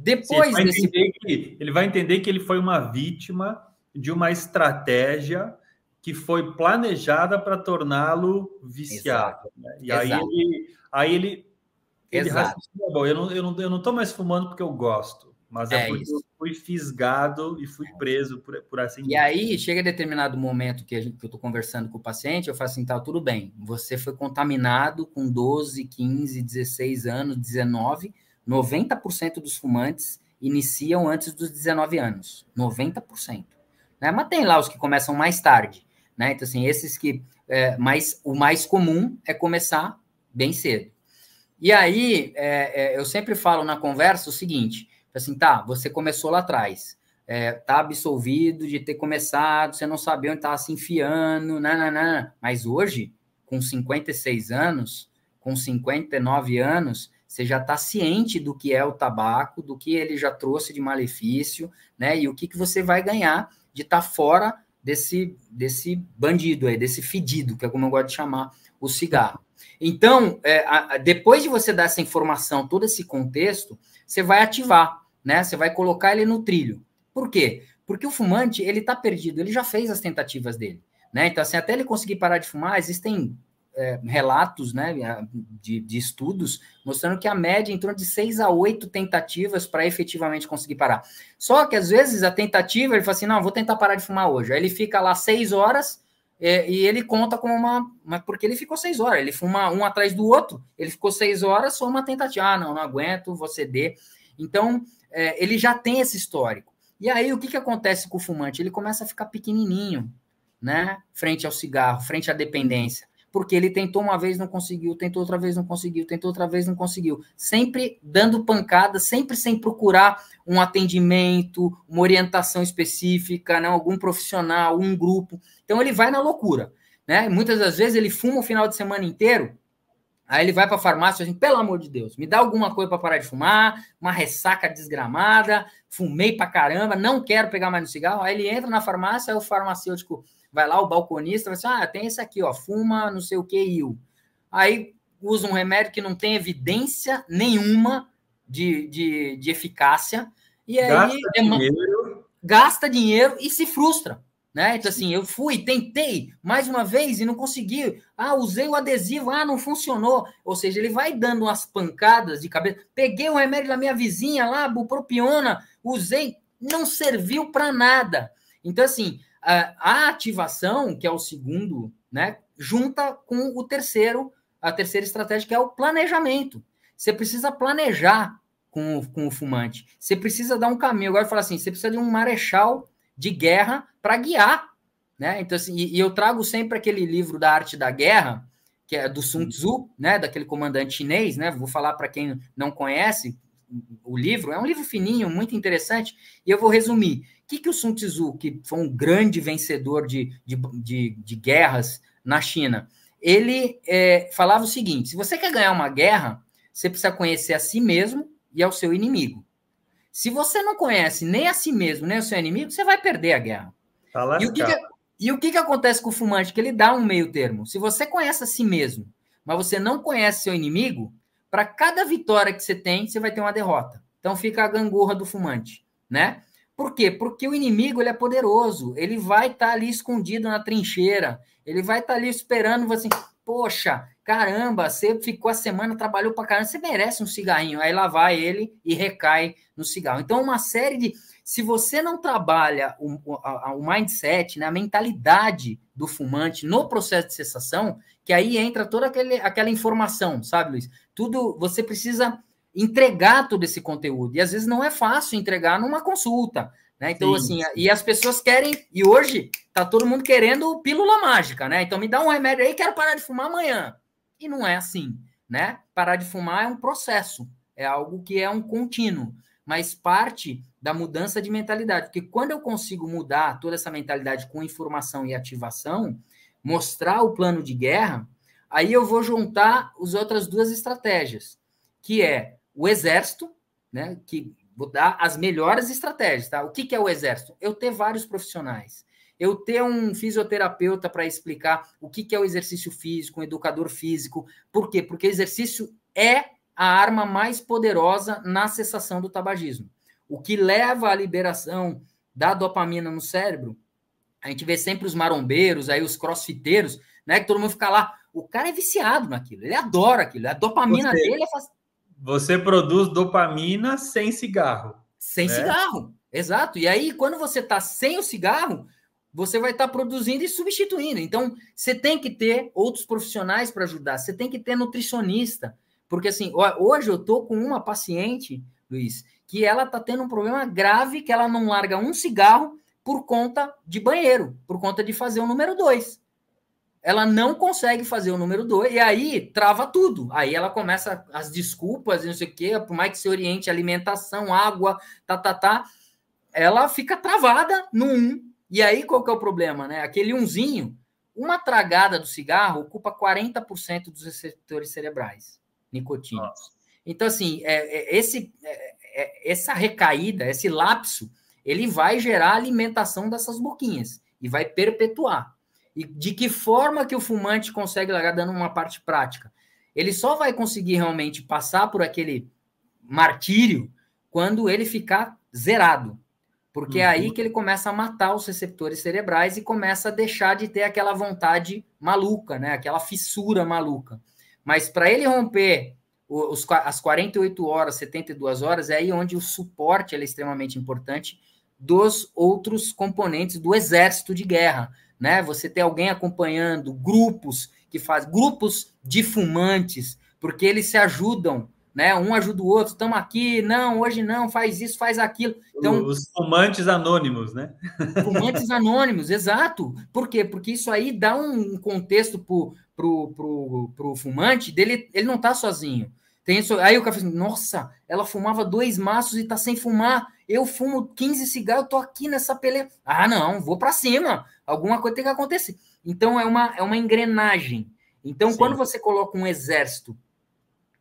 Depois ele, vai desse... que, ele vai entender que ele foi uma vítima de uma estratégia que foi planejada para torná-lo viciado. Né? E Exato. aí ele, aí ele, ele raciocina, bom, eu não, eu, não, eu não mais fumando porque eu gosto, mas é, é porque isso. eu fui fisgado e fui é. preso por, por assim E aí, chega determinado momento que, a gente, que eu estou conversando com o paciente, eu falo assim, tá, tudo bem, você foi contaminado com 12, 15, 16 anos, 19, 90% dos fumantes iniciam antes dos 19 anos, 90%. Né? Mas tem lá os que começam mais tarde. Né? Então, assim, esses que. É, mais, o mais comum é começar bem cedo. E aí, é, é, eu sempre falo na conversa o seguinte: assim, tá, você começou lá atrás, é, tá absolvido de ter começado, você não sabia onde estava se enfiando, nananã. mas hoje, com 56 anos, com 59 anos, você já está ciente do que é o tabaco, do que ele já trouxe de malefício, né? E o que, que você vai ganhar de estar tá fora desse, desse bandido aí, desse fedido, que é como eu gosto de chamar o cigarro. Então, é, a, depois de você dar essa informação, todo esse contexto, você vai ativar, né? Você vai colocar ele no trilho. Por quê? Porque o fumante, ele tá perdido, ele já fez as tentativas dele, né? Então, assim, até ele conseguir parar de fumar, existem é, relatos né, de, de, estudos mostrando que a média é em torno de seis a oito tentativas para efetivamente conseguir parar. Só que às vezes a tentativa, ele fala assim: não, vou tentar parar de fumar hoje. Aí ele fica lá seis horas é, e ele conta como uma. Mas porque ele ficou seis horas, ele fuma um atrás do outro, ele ficou seis horas, só uma tentativa. Ah, não, não aguento, vou ceder. Então, é, ele já tem esse histórico. E aí, o que, que acontece com o fumante? Ele começa a ficar pequenininho, né? Frente ao cigarro, frente à dependência porque ele tentou uma vez, não conseguiu, tentou outra vez, não conseguiu, tentou outra vez, não conseguiu. Sempre dando pancada, sempre sem procurar um atendimento, uma orientação específica, né, algum profissional, um grupo. Então ele vai na loucura. Né? Muitas das vezes ele fuma o final de semana inteiro, Aí ele vai para a farmácia assim, pelo amor de Deus, me dá alguma coisa para parar de fumar, uma ressaca desgramada, fumei para caramba, não quero pegar mais no cigarro. Aí ele entra na farmácia, aí o farmacêutico vai lá, o balconista, vai assim, ah, tem esse aqui, ó, fuma não sei o que, IU. Aí usa um remédio que não tem evidência nenhuma de, de, de eficácia, e aí gasta dinheiro. gasta dinheiro e se frustra. Né? Então, assim, eu fui, tentei mais uma vez e não consegui. Ah, usei o adesivo, ah, não funcionou. Ou seja, ele vai dando umas pancadas de cabeça. Peguei o remédio da minha vizinha lá, bupropiona, usei, não serviu para nada. Então, assim, a, ativação, que é o segundo, né, junta com o terceiro, a terceira estratégia, que é o planejamento. Você precisa planejar com, com o fumante. Você precisa dar um caminho. Agora, eu falo assim, você precisa de um marechal de guerra para guiar. Né? Então, assim, e, e, eu trago sempre aquele livro da arte da guerra, que é do Sun Tzu, né? daquele comandante chinês, né? Vou falar para quem não conhece o livro, é um livro fininho, muito interessante, e eu vou resumir. O que, que o Sun Tzu, que foi um grande vencedor de, de, de, de guerras na China, ele é, falava o seguinte: se você quer ganhar uma guerra, você precisa conhecer a si mesmo e ao seu inimigo. Se você não conhece nem a si mesmo, nem o seu inimigo, você vai perder a guerra. Tá e, o que, que, e o que, que acontece com o fumante? Que ele dá um meio termo. Se você conhece a si mesmo, mas você não conhece seu inimigo, para cada vitória que você tem, você vai ter uma derrota. Então fica a gangorra do fumante, né? Por quê? Porque o inimigo ele é poderoso, ele vai estar tá ali escondido na trincheira, ele vai estar tá ali esperando você, assim, poxa, caramba, você ficou a semana, trabalhou para caramba, você merece um cigarrinho. Aí lá vai ele e recai no cigarro. Então, uma série de. Se você não trabalha o, o, o mindset, né, a mentalidade do fumante no processo de cessação, que aí entra toda aquele, aquela informação, sabe, Luiz? Tudo, você precisa entregar todo esse conteúdo. E às vezes não é fácil entregar numa consulta. Né? Então, sim, assim, sim. e as pessoas querem, e hoje tá todo mundo querendo pílula mágica, né? Então me dá um remédio aí, quero parar de fumar amanhã. E não é assim, né? Parar de fumar é um processo, é algo que é um contínuo, mas parte da mudança de mentalidade, porque quando eu consigo mudar toda essa mentalidade com informação e ativação, mostrar o plano de guerra, aí eu vou juntar as outras duas estratégias, que é o exército, né, que vou dar as melhores estratégias, tá? O que, que é o exército? Eu ter vários profissionais eu ter um fisioterapeuta para explicar o que, que é o exercício físico, um educador físico. Por quê? Porque exercício é a arma mais poderosa na cessação do tabagismo. O que leva à liberação da dopamina no cérebro, a gente vê sempre os marombeiros, aí os crossfiteiros, né? Que todo mundo fica lá. O cara é viciado naquilo, ele adora aquilo. A dopamina você, dele é. Você produz dopamina sem cigarro. Sem né? cigarro, exato. E aí, quando você está sem o cigarro, você vai estar tá produzindo e substituindo. Então, você tem que ter outros profissionais para ajudar, você tem que ter nutricionista. Porque, assim, hoje eu estou com uma paciente, Luiz, que ela está tendo um problema grave, que ela não larga um cigarro por conta de banheiro, por conta de fazer o número dois. Ela não consegue fazer o número dois, e aí trava tudo. Aí ela começa as desculpas, não sei o quê, por mais que se oriente alimentação, água, tá, tá, tá. Ela fica travada no um e aí, qual que é o problema, né? Aquele unzinho, uma tragada do cigarro ocupa 40% dos receptores cerebrais nicotínicos. Então, assim, é, é, esse, é, é, essa recaída, esse lapso, ele vai gerar alimentação dessas boquinhas e vai perpetuar. E de que forma que o fumante consegue largar, dando uma parte prática? Ele só vai conseguir realmente passar por aquele martírio quando ele ficar zerado. Porque é aí uhum. que ele começa a matar os receptores cerebrais e começa a deixar de ter aquela vontade maluca, né? Aquela fissura maluca. Mas para ele romper os, as 48 horas, 72 horas, é aí onde o suporte é extremamente importante dos outros componentes do exército de guerra, né? Você ter alguém acompanhando, grupos que faz grupos de fumantes, porque eles se ajudam né? Um ajuda o outro, estamos aqui, não, hoje não, faz isso, faz aquilo. Então, os fumantes anônimos, né? Fumantes anônimos, exato. Por quê? Porque isso aí dá um contexto pro, pro, pro, pro fumante dele, ele não tá sozinho. Tem isso, aí o cara fala assim, nossa, ela fumava dois maços e tá sem fumar. Eu fumo 15 cigarros, tô aqui nessa peleia. Ah, não, vou para cima. Alguma coisa tem que acontecer. Então é uma, é uma engrenagem. Então, Sim. quando você coloca um exército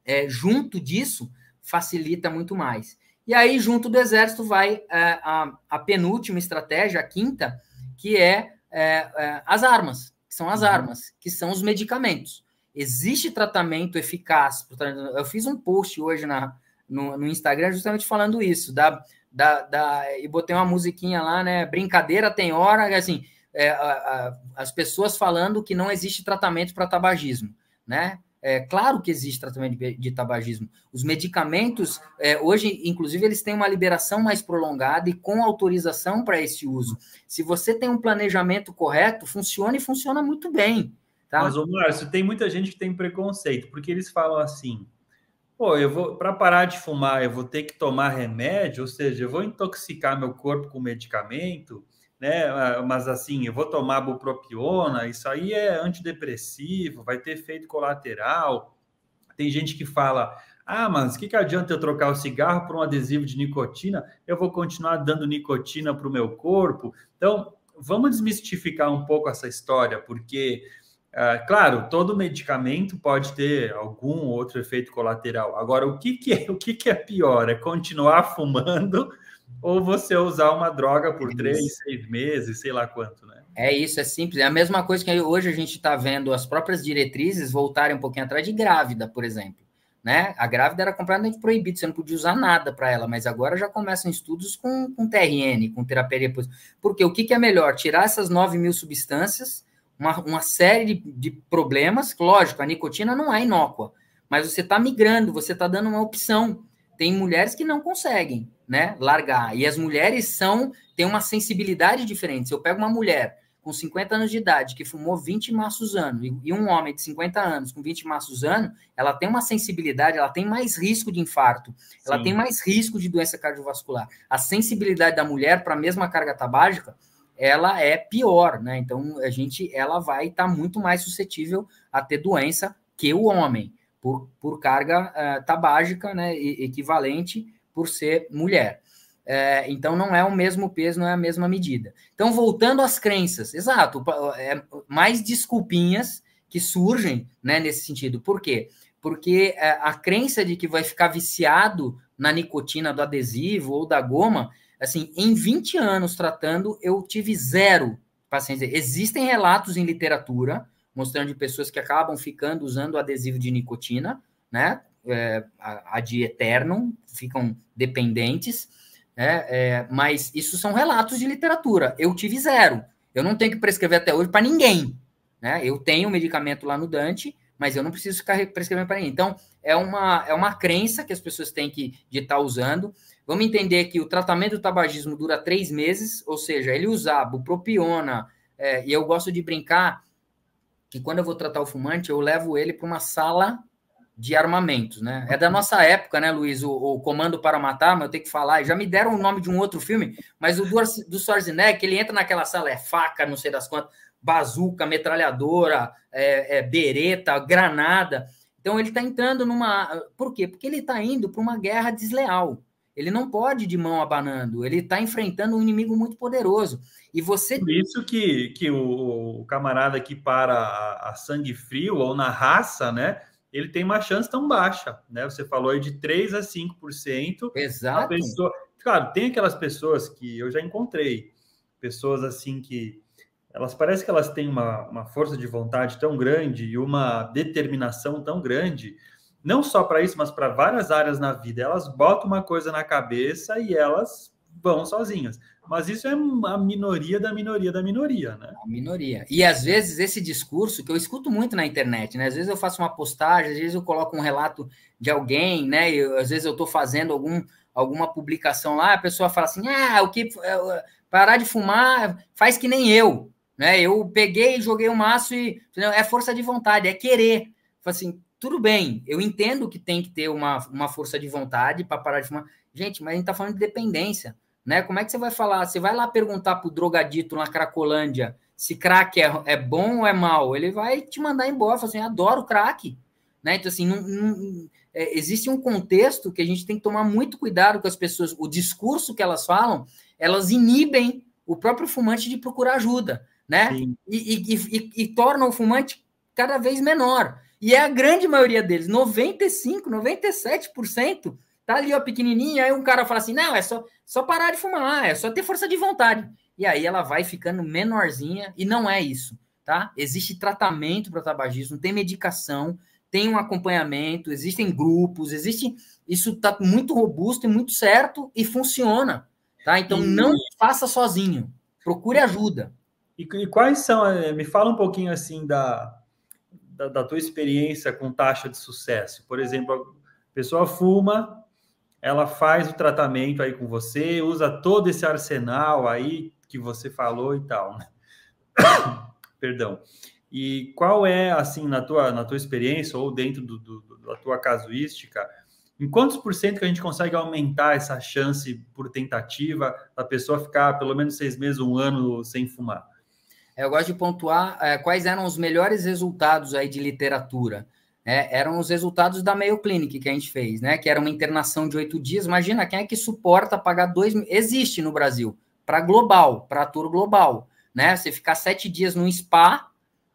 é, junto disso, facilita muito mais. E aí, junto do exército, vai é, a, a, penúltima estratégia, a quinta, que é, é, é as armas, que são as uhum. armas, que são os medicamentos. Existe tratamento eficaz. Eu fiz um post hoje na, no, no Instagram justamente falando isso, da, da, da, e botei uma musiquinha lá, né? Brincadeira tem hora, assim, é, a, a, as pessoas falando que não existe tratamento para tabagismo, né? É claro que existe tratamento de, de tabagismo. Os medicamentos, é, hoje, inclusive, eles têm uma liberação mais prolongada e com autorização para esse uso. Se você tem um planejamento correto, funciona e funciona muito bem. Tá? Mas, Márcio, tem muita gente que tem preconceito, porque eles falam assim: pô, eu vou, para parar de fumar, eu vou ter que tomar remédio, ou seja, eu vou intoxicar meu corpo com medicamento né? Ah, mas assim, eu vou tomar bupropiona, isso aí é antidepressivo, vai ter efeito colateral. Tem gente que fala: ah, mas o que, que adianta eu trocar o cigarro por um adesivo de nicotina? Eu vou continuar dando nicotina para o meu corpo. Então, vamos desmistificar um pouco essa história, porque, uh, claro, todo medicamento pode ter algum outro efeito colateral. Agora, o que, que, é, o que, que é pior? É continuar fumando ou você usar uma droga por três, seis meses, sei lá quanto, né? É isso, é simples. É a mesma coisa que hoje a gente está vendo as próprias diretrizes voltarem um pouquinho atrás de grávida, por exemplo. Né? A grávida era completamente proibida, você não podia usar nada para ela, mas agora já começam estudos com, com TRN, com terapia. Porque o que, que é melhor? Tirar essas 9 mil substâncias, uma, uma série de, de problemas, lógico, a nicotina não é inócua, mas você está migrando, você está dando uma opção tem mulheres que não conseguem, né, largar. E as mulheres são têm uma sensibilidade diferente. Se eu pego uma mulher com 50 anos de idade que fumou 20 maços ano e, um homem de 50 anos com 20 maços ano, ela tem uma sensibilidade, ela tem mais risco de infarto, Sim. ela tem mais risco de doença cardiovascular. A sensibilidade da mulher para a mesma carga tabágica, ela é pior, né? Então a gente ela vai estar tá muito mais suscetível a ter doença que o homem por, por carga uh, tabágica, né, equivalente por ser mulher. É, então não é o mesmo peso, não é a mesma medida. Então, voltando às crenças, exato, é, mais desculpinhas que surgem né, nesse sentido. Por quê? Porque é, a crença de que vai ficar viciado na nicotina do adesivo ou da goma, assim, em 20 anos tratando, eu tive zero pacientes. Existem relatos em literatura mostrando de pessoas que acabam ficando usando adesivo de nicotina, né? É, a, a de eterno, ficam dependentes, né? É, mas isso são relatos de literatura. Eu tive zero. Eu não tenho que prescrever até hoje para ninguém. Né? Eu tenho medicamento lá no Dante, mas eu não preciso ficar prescrevendo para ninguém. Então, é uma, é uma crença que as pessoas têm que estar tá usando. Vamos entender que o tratamento do tabagismo dura três meses, ou seja, ele usar bupropiona, é, e eu gosto de brincar que quando eu vou tratar o fumante, eu levo ele para uma sala de armamentos, né? É da nossa época, né, Luiz? O, o, Comando para Matar, mas eu tenho que falar. Já me deram o nome de um outro filme, mas o do, do Schwarzenegger, ele entra naquela sala, é faca, não sei das quantas, bazuca, metralhadora, é, é bereta, granada. Então ele está entrando numa. Por quê? Porque ele está indo para uma guerra desleal. Ele não pode de mão abanando, ele está enfrentando um inimigo muito poderoso. E você. Por isso que, que o, o camarada que para a, a, sangue frio ou na raça, né? Ele tem uma chance tão baixa, né? Você falou aí de 3 a 5%. Exato. A pessoa... Claro, tem aquelas pessoas que eu já encontrei, pessoas assim que elas parecem que elas têm uma, uma força de vontade tão grande e uma determinação tão grande não só para isso, mas para várias áreas na vida. Elas botam uma coisa na cabeça e elas vão sozinhas. Mas isso é a minoria da minoria da minoria, né? A minoria. E às vezes esse discurso que eu escuto muito na internet, né? Às vezes eu faço uma postagem, às vezes eu coloco um relato de alguém, né? Às vezes eu estou fazendo algum, alguma publicação lá, a pessoa fala assim: ah, o que é, parar de fumar faz que nem eu. Né? Eu peguei, joguei o um maço e é força de vontade, é querer. Assim, tudo bem, eu entendo que tem que ter uma, uma força de vontade para parar de fumar. Gente, mas a gente está falando de dependência. Né? Como é que você vai falar? Você vai lá perguntar para o drogadito na Cracolândia se crack é, é bom ou é mal? Ele vai te mandar embora, falar assim, adoro crack. Né? Então, assim, não, não, é, existe um contexto que a gente tem que tomar muito cuidado com as pessoas. O discurso que elas falam, elas inibem o próprio fumante de procurar ajuda, né? E, e, e, e tornam o fumante cada vez menor. E é a grande maioria deles, 95, 97%, tá ali, ó, pequenininha, aí um cara fala assim, não, é só, só parar de fumar, é só ter força de vontade. E aí ela vai ficando menorzinha, e não é isso, tá? Existe tratamento para tabagismo, tem medicação, tem um acompanhamento, existem grupos, existe isso está muito robusto e muito certo e funciona, tá? Então não faça sozinho, procure ajuda. E, e, quais são? Eh, me fala um pouquinho assim da, da, da, tua experiência com taxa de sucesso. Por exemplo, a pessoa fuma, ela faz o tratamento aí com você, usa todo esse arsenal aí que você falou e tal. Né? Perdão. E qual é, assim, na tua, na tua experiência ou dentro do, do, da tua casuística, em quantos por cento que a gente consegue aumentar essa chance por tentativa da pessoa ficar pelo menos seis meses, um ano sem fumar? Eu gosto de pontuar é, quais eram os melhores resultados aí de literatura. É, eram os resultados da Mayo Clinic que a gente fez, né? Que era uma internação de oito dias. Imagina quem é que suporta pagar dois. Existe no Brasil para global, para ator global, né? Você ficar sete dias num spa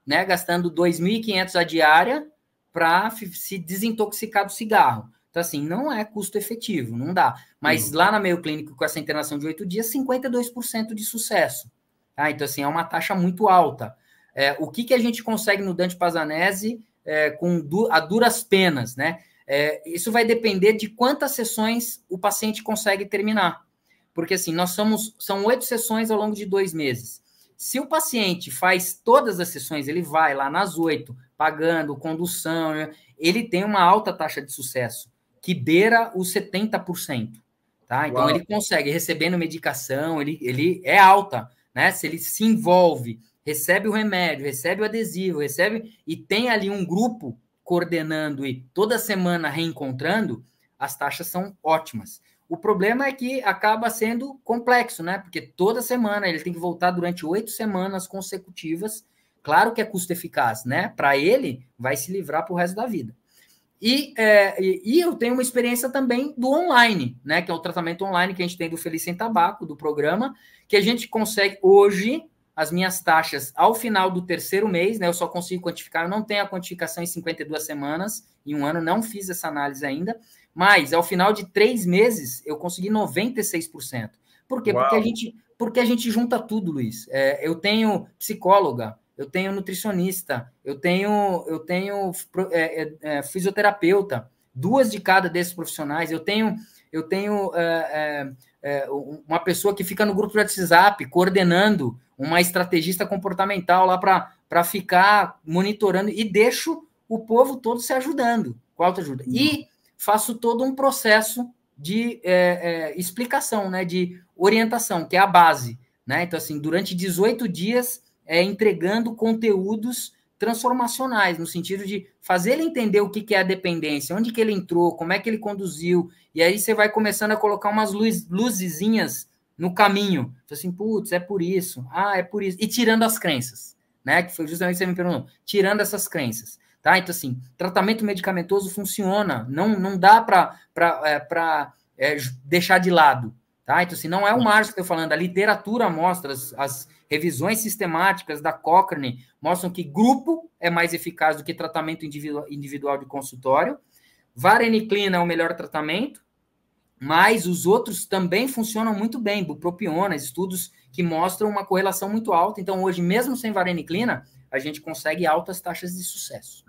né, gastando 2.500 a diária para se desintoxicar do cigarro. Então, assim, não é custo efetivo, não dá. Mas uhum. lá na meio clínico, com essa internação de oito dias, 52% de sucesso. Tá? Então, assim, é uma taxa muito alta. É, o que, que a gente consegue no Dante Pazanese é, com du a duras penas, né? É, isso vai depender de quantas sessões o paciente consegue terminar. Porque, assim, nós somos, são oito sessões ao longo de dois meses. Se o paciente faz todas as sessões, ele vai lá nas oito, pagando, condução, ele tem uma alta taxa de sucesso, que beira os 70%. Tá? Então, Uau. ele consegue, recebendo medicação, ele, ele é alta. Né? Se ele se envolve, recebe o remédio, recebe o adesivo, recebe e tem ali um grupo coordenando e toda semana reencontrando, as taxas são ótimas. O problema é que acaba sendo complexo, né? Porque toda semana ele tem que voltar durante oito semanas consecutivas. Claro que é custo eficaz, né? Para ele, vai se livrar para o resto da vida. E, é, e, eu tenho uma experiência também do online, né? Que é o tratamento online que a gente tem do Feliz Sem Tabaco, do programa, que a gente consegue hoje as minhas taxas ao final do terceiro mês, né? Eu só consigo quantificar, eu não tenho a quantificação em 52 semanas, em um ano, não fiz essa análise ainda mas, ao final de três meses, eu consegui 96%. Por quê? Porque a, gente, porque a gente junta tudo, Luiz. É, eu tenho psicóloga, eu tenho nutricionista, eu tenho, eu tenho é, é, é fisioterapeuta, duas de cada desses profissionais. Eu tenho, eu tenho é, é, uma pessoa que fica no grupo de WhatsApp coordenando uma estrategista comportamental lá para ficar monitorando e deixo o povo todo se ajudando com autoajuda. E uhum faço todo um processo de é, é, explicação, né, de orientação, que é a base. Né? Então, assim, durante 18 dias, é, entregando conteúdos transformacionais, no sentido de fazer ele entender o que, que é a dependência, onde que ele entrou, como é que ele conduziu, e aí você vai começando a colocar umas luz, luzezinhas no caminho. Assim, putz, é por isso, ah, é por isso, e tirando as crenças, né? Que foi justamente o que você me perguntou, tirando essas crenças. Tá? Então, assim, tratamento medicamentoso funciona, não, não dá para é, é, deixar de lado. Tá? Então, assim, não é o Márcio que eu estou falando, a literatura mostra, as, as, revisões sistemáticas da Cochrane mostram que grupo é mais eficaz do que tratamento individual, de consultório. Vareniclina é o melhor tratamento, mas os outros também funcionam muito bem, bupropiona, estudos que mostram uma correlação muito alta. Então, hoje, mesmo sem vareniclina, a gente consegue altas taxas de sucesso.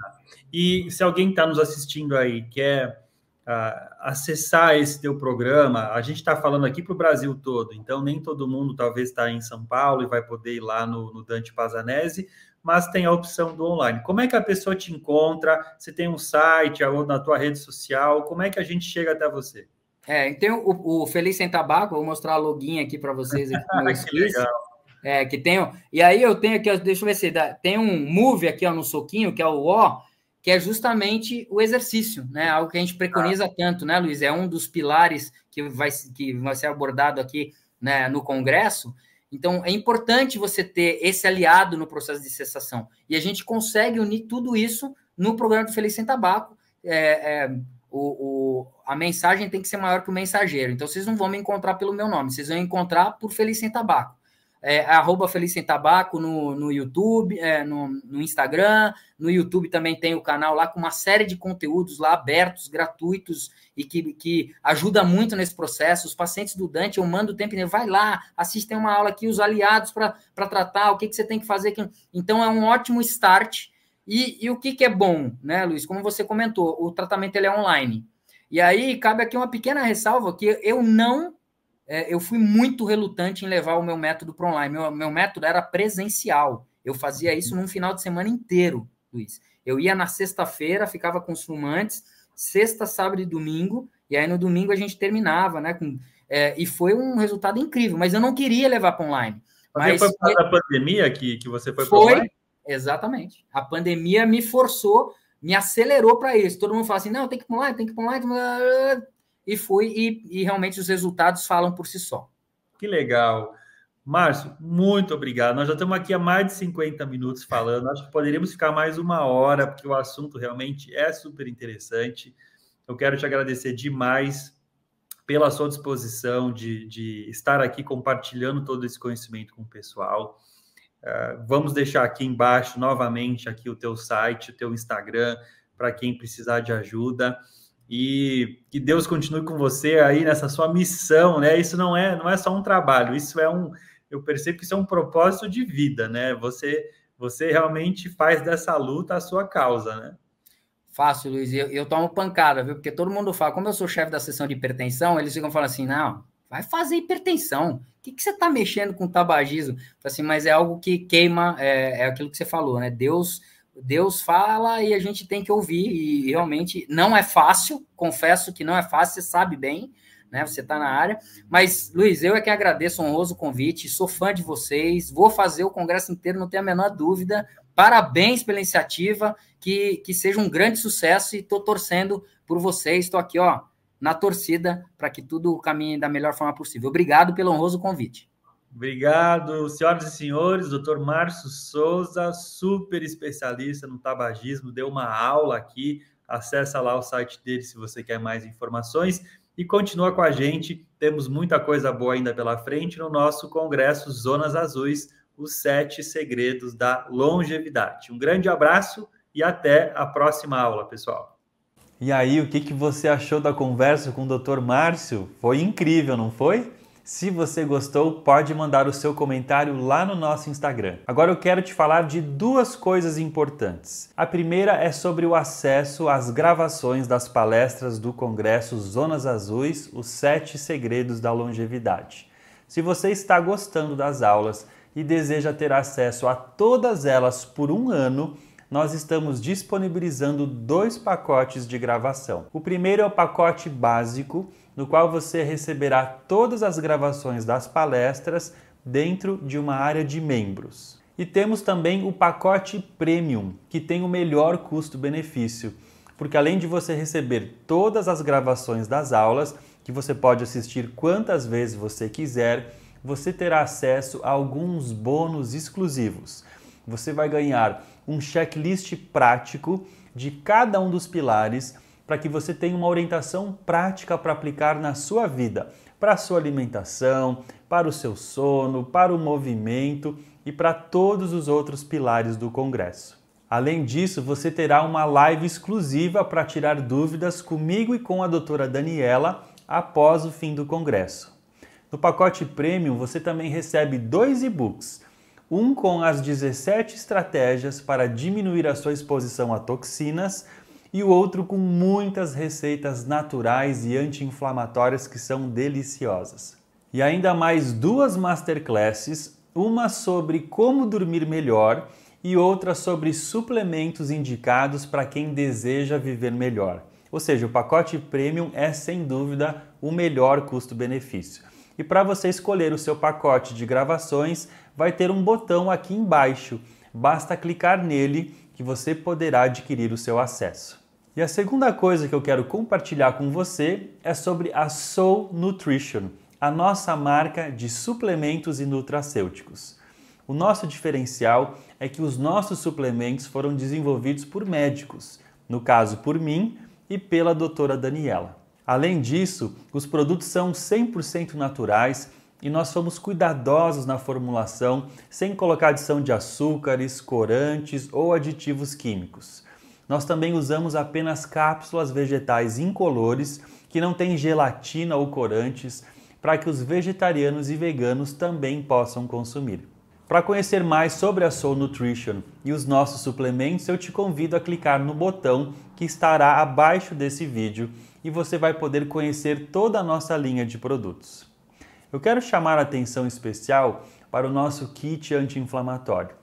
E se alguém está nos assistindo aí, quer uh, acessar esse teu programa, a gente está falando aqui para o Brasil todo, então nem todo mundo talvez está em São Paulo e vai poder ir lá no, no Dante Pazanese, mas tem a opção do online. Como é que a pessoa te encontra? Você tem um site ou na tua rede social? Como é que a gente chega até você? É, tem o, o Feliz Sem Tabaco, vou mostrar a login aqui para vocês aqui que legal. É, que tem. E aí eu tenho aqui, deixa eu ver se dá, tem um move aqui ó, no soquinho, que é o O, que é justamente o exercício, né? Algo que a gente preconiza tanto, né, Luiz? É um dos pilares que vai, que vai ser abordado aqui né, no Congresso. Então, é importante você ter esse aliado no processo de cessação. E a gente consegue unir tudo isso no programa do Feliz Sem Tabaco. É, é, o, o, a mensagem tem que ser maior que o mensageiro. Então, vocês não vão me encontrar pelo meu nome, vocês vão encontrar por Feliz Sem Tabaco. É, arroba Feliz Sem Tabaco no, no YouTube, é, no, no, Instagram. No YouTube também tem o canal lá com uma série de conteúdos lá abertos, gratuitos e que, que ajuda muito nesse processo. Os pacientes do Dante, eu mando o tempo inteiro, vai lá, assistem uma aula aqui, os aliados para tratar, o que, que você tem que fazer. Então é um ótimo start. E, e o que, que é bom, né, Luiz? Como você comentou, o tratamento ele é online. E aí cabe aqui uma pequena ressalva que eu não é, eu fui muito relutante em levar o meu método para online. Meu, meu método era presencial. Eu fazia isso num final de semana inteiro, Luiz. Eu ia na sexta-feira, ficava com os fumantes, sexta, sábado e domingo, e aí no domingo a gente terminava, né? Com, é, e foi um resultado incrível, mas eu não queria levar para online. Mas, mas foi por causa da pandemia que, que você foi para online? Exatamente. A pandemia me forçou, me acelerou para isso. Todo mundo fala assim: não, tem que ir para online, tem que ir para online e fui, e, e realmente os resultados falam por si só. Que legal. Márcio, muito obrigado. Nós já estamos aqui há mais de 50 minutos falando. Acho que poderíamos ficar mais uma hora, porque o assunto realmente é super interessante. Eu quero te agradecer demais pela sua disposição de, de estar aqui compartilhando todo esse conhecimento com o pessoal. Uh, vamos deixar aqui embaixo novamente aqui o teu site, o teu Instagram, para quem precisar de ajuda e que Deus continue com você aí nessa sua missão, né? Isso não é, não é só um trabalho, isso é um, eu percebo que isso é um propósito de vida, né? Você, você realmente faz dessa luta a sua causa, né? Fácil, Luiz. Eu, eu tomo pancada, viu? Porque todo mundo fala, como eu sou chefe da seção de hipertensão, eles ficam falando assim, não, vai fazer hipertensão. O que, que você está mexendo com tabagismo? Assim, mas é algo que queima, é, é aquilo que você falou, né? Deus Deus fala e a gente tem que ouvir, e realmente não é fácil, confesso que não é fácil, você sabe bem, né? Você está na área. Mas, Luiz, eu é que agradeço o honroso convite, sou fã de vocês, vou fazer o congresso inteiro, não tenho a menor dúvida. Parabéns pela iniciativa, que, que seja um grande sucesso e estou torcendo por vocês, estou aqui, ó, na torcida para que tudo caminhe da melhor forma possível. Obrigado pelo honroso convite. Obrigado, senhoras e senhores. Doutor Márcio Souza, super especialista no tabagismo, deu uma aula aqui. Acesse lá o site dele se você quer mais informações e continua com a gente. Temos muita coisa boa ainda pela frente no nosso congresso Zonas Azuis, os sete segredos da longevidade. Um grande abraço e até a próxima aula, pessoal. E aí, o que, que você achou da conversa com o Dr. Márcio? Foi incrível, não foi? Se você gostou, pode mandar o seu comentário lá no nosso Instagram. Agora eu quero te falar de duas coisas importantes. A primeira é sobre o acesso às gravações das palestras do Congresso Zonas Azuis, os sete segredos da longevidade. Se você está gostando das aulas e deseja ter acesso a todas elas por um ano, nós estamos disponibilizando dois pacotes de gravação. O primeiro é o pacote básico no qual você receberá todas as gravações das palestras dentro de uma área de membros. E temos também o pacote Premium, que tem o melhor custo-benefício, porque além de você receber todas as gravações das aulas, que você pode assistir quantas vezes você quiser, você terá acesso a alguns bônus exclusivos. Você vai ganhar um checklist prático de cada um dos pilares para que você tenha uma orientação prática para aplicar na sua vida, para a sua alimentação, para o seu sono, para o movimento e para todos os outros pilares do Congresso. Além disso, você terá uma live exclusiva para tirar dúvidas comigo e com a doutora Daniela após o fim do Congresso. No pacote Premium, você também recebe dois e-books. Um com as 17 estratégias para diminuir a sua exposição a toxinas e o outro com muitas receitas naturais e anti-inflamatórias que são deliciosas. E ainda mais duas masterclasses, uma sobre como dormir melhor e outra sobre suplementos indicados para quem deseja viver melhor. Ou seja, o pacote premium é sem dúvida o melhor custo-benefício. E para você escolher o seu pacote de gravações, vai ter um botão aqui embaixo. Basta clicar nele que você poderá adquirir o seu acesso. E a segunda coisa que eu quero compartilhar com você é sobre a Soul Nutrition, a nossa marca de suplementos e nutracêuticos. O nosso diferencial é que os nossos suplementos foram desenvolvidos por médicos, no caso por mim e pela doutora Daniela. Além disso, os produtos são 100% naturais e nós fomos cuidadosos na formulação, sem colocar adição de açúcares, corantes ou aditivos químicos. Nós também usamos apenas cápsulas vegetais incolores que não têm gelatina ou corantes, para que os vegetarianos e veganos também possam consumir. Para conhecer mais sobre a Soul Nutrition e os nossos suplementos, eu te convido a clicar no botão que estará abaixo desse vídeo e você vai poder conhecer toda a nossa linha de produtos. Eu quero chamar a atenção especial para o nosso kit anti-inflamatório.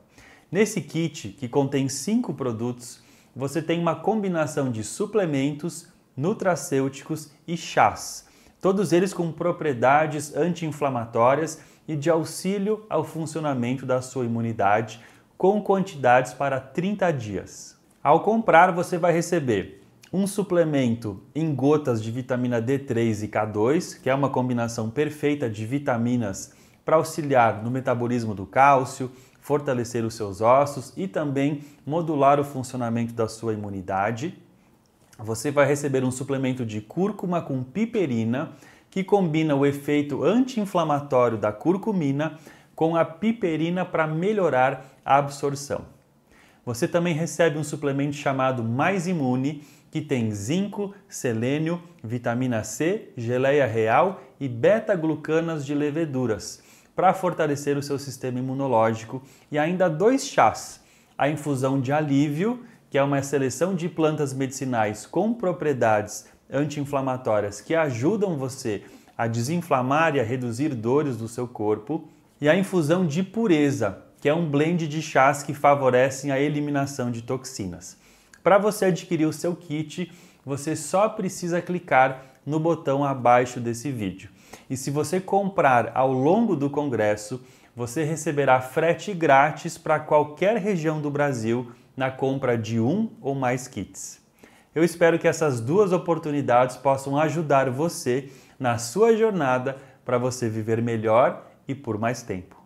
Nesse kit, que contém cinco produtos, você tem uma combinação de suplementos, nutracêuticos e chás, todos eles com propriedades anti-inflamatórias e de auxílio ao funcionamento da sua imunidade, com quantidades para 30 dias. Ao comprar, você vai receber um suplemento em gotas de vitamina D3 e K2, que é uma combinação perfeita de vitaminas para auxiliar no metabolismo do cálcio, fortalecer os seus ossos e também modular o funcionamento da sua imunidade. Você vai receber um suplemento de cúrcuma com piperina, que combina o efeito anti-inflamatório da curcumina com a piperina para melhorar a absorção. Você também recebe um suplemento chamado Mais Imune, que tem zinco, selênio, vitamina C, geleia real e beta-glucanas de leveduras, para fortalecer o seu sistema imunológico, e ainda dois chás: a infusão de alívio, que é uma seleção de plantas medicinais com propriedades anti-inflamatórias que ajudam você a desinflamar e a reduzir dores do seu corpo, e a infusão de pureza, que é um blend de chás que favorecem a eliminação de toxinas. Para você adquirir o seu kit, você só precisa clicar no botão abaixo desse vídeo. E se você comprar ao longo do congresso, você receberá frete grátis para qualquer região do Brasil na compra de um ou mais kits. Eu espero que essas duas oportunidades possam ajudar você na sua jornada para você viver melhor e por mais tempo.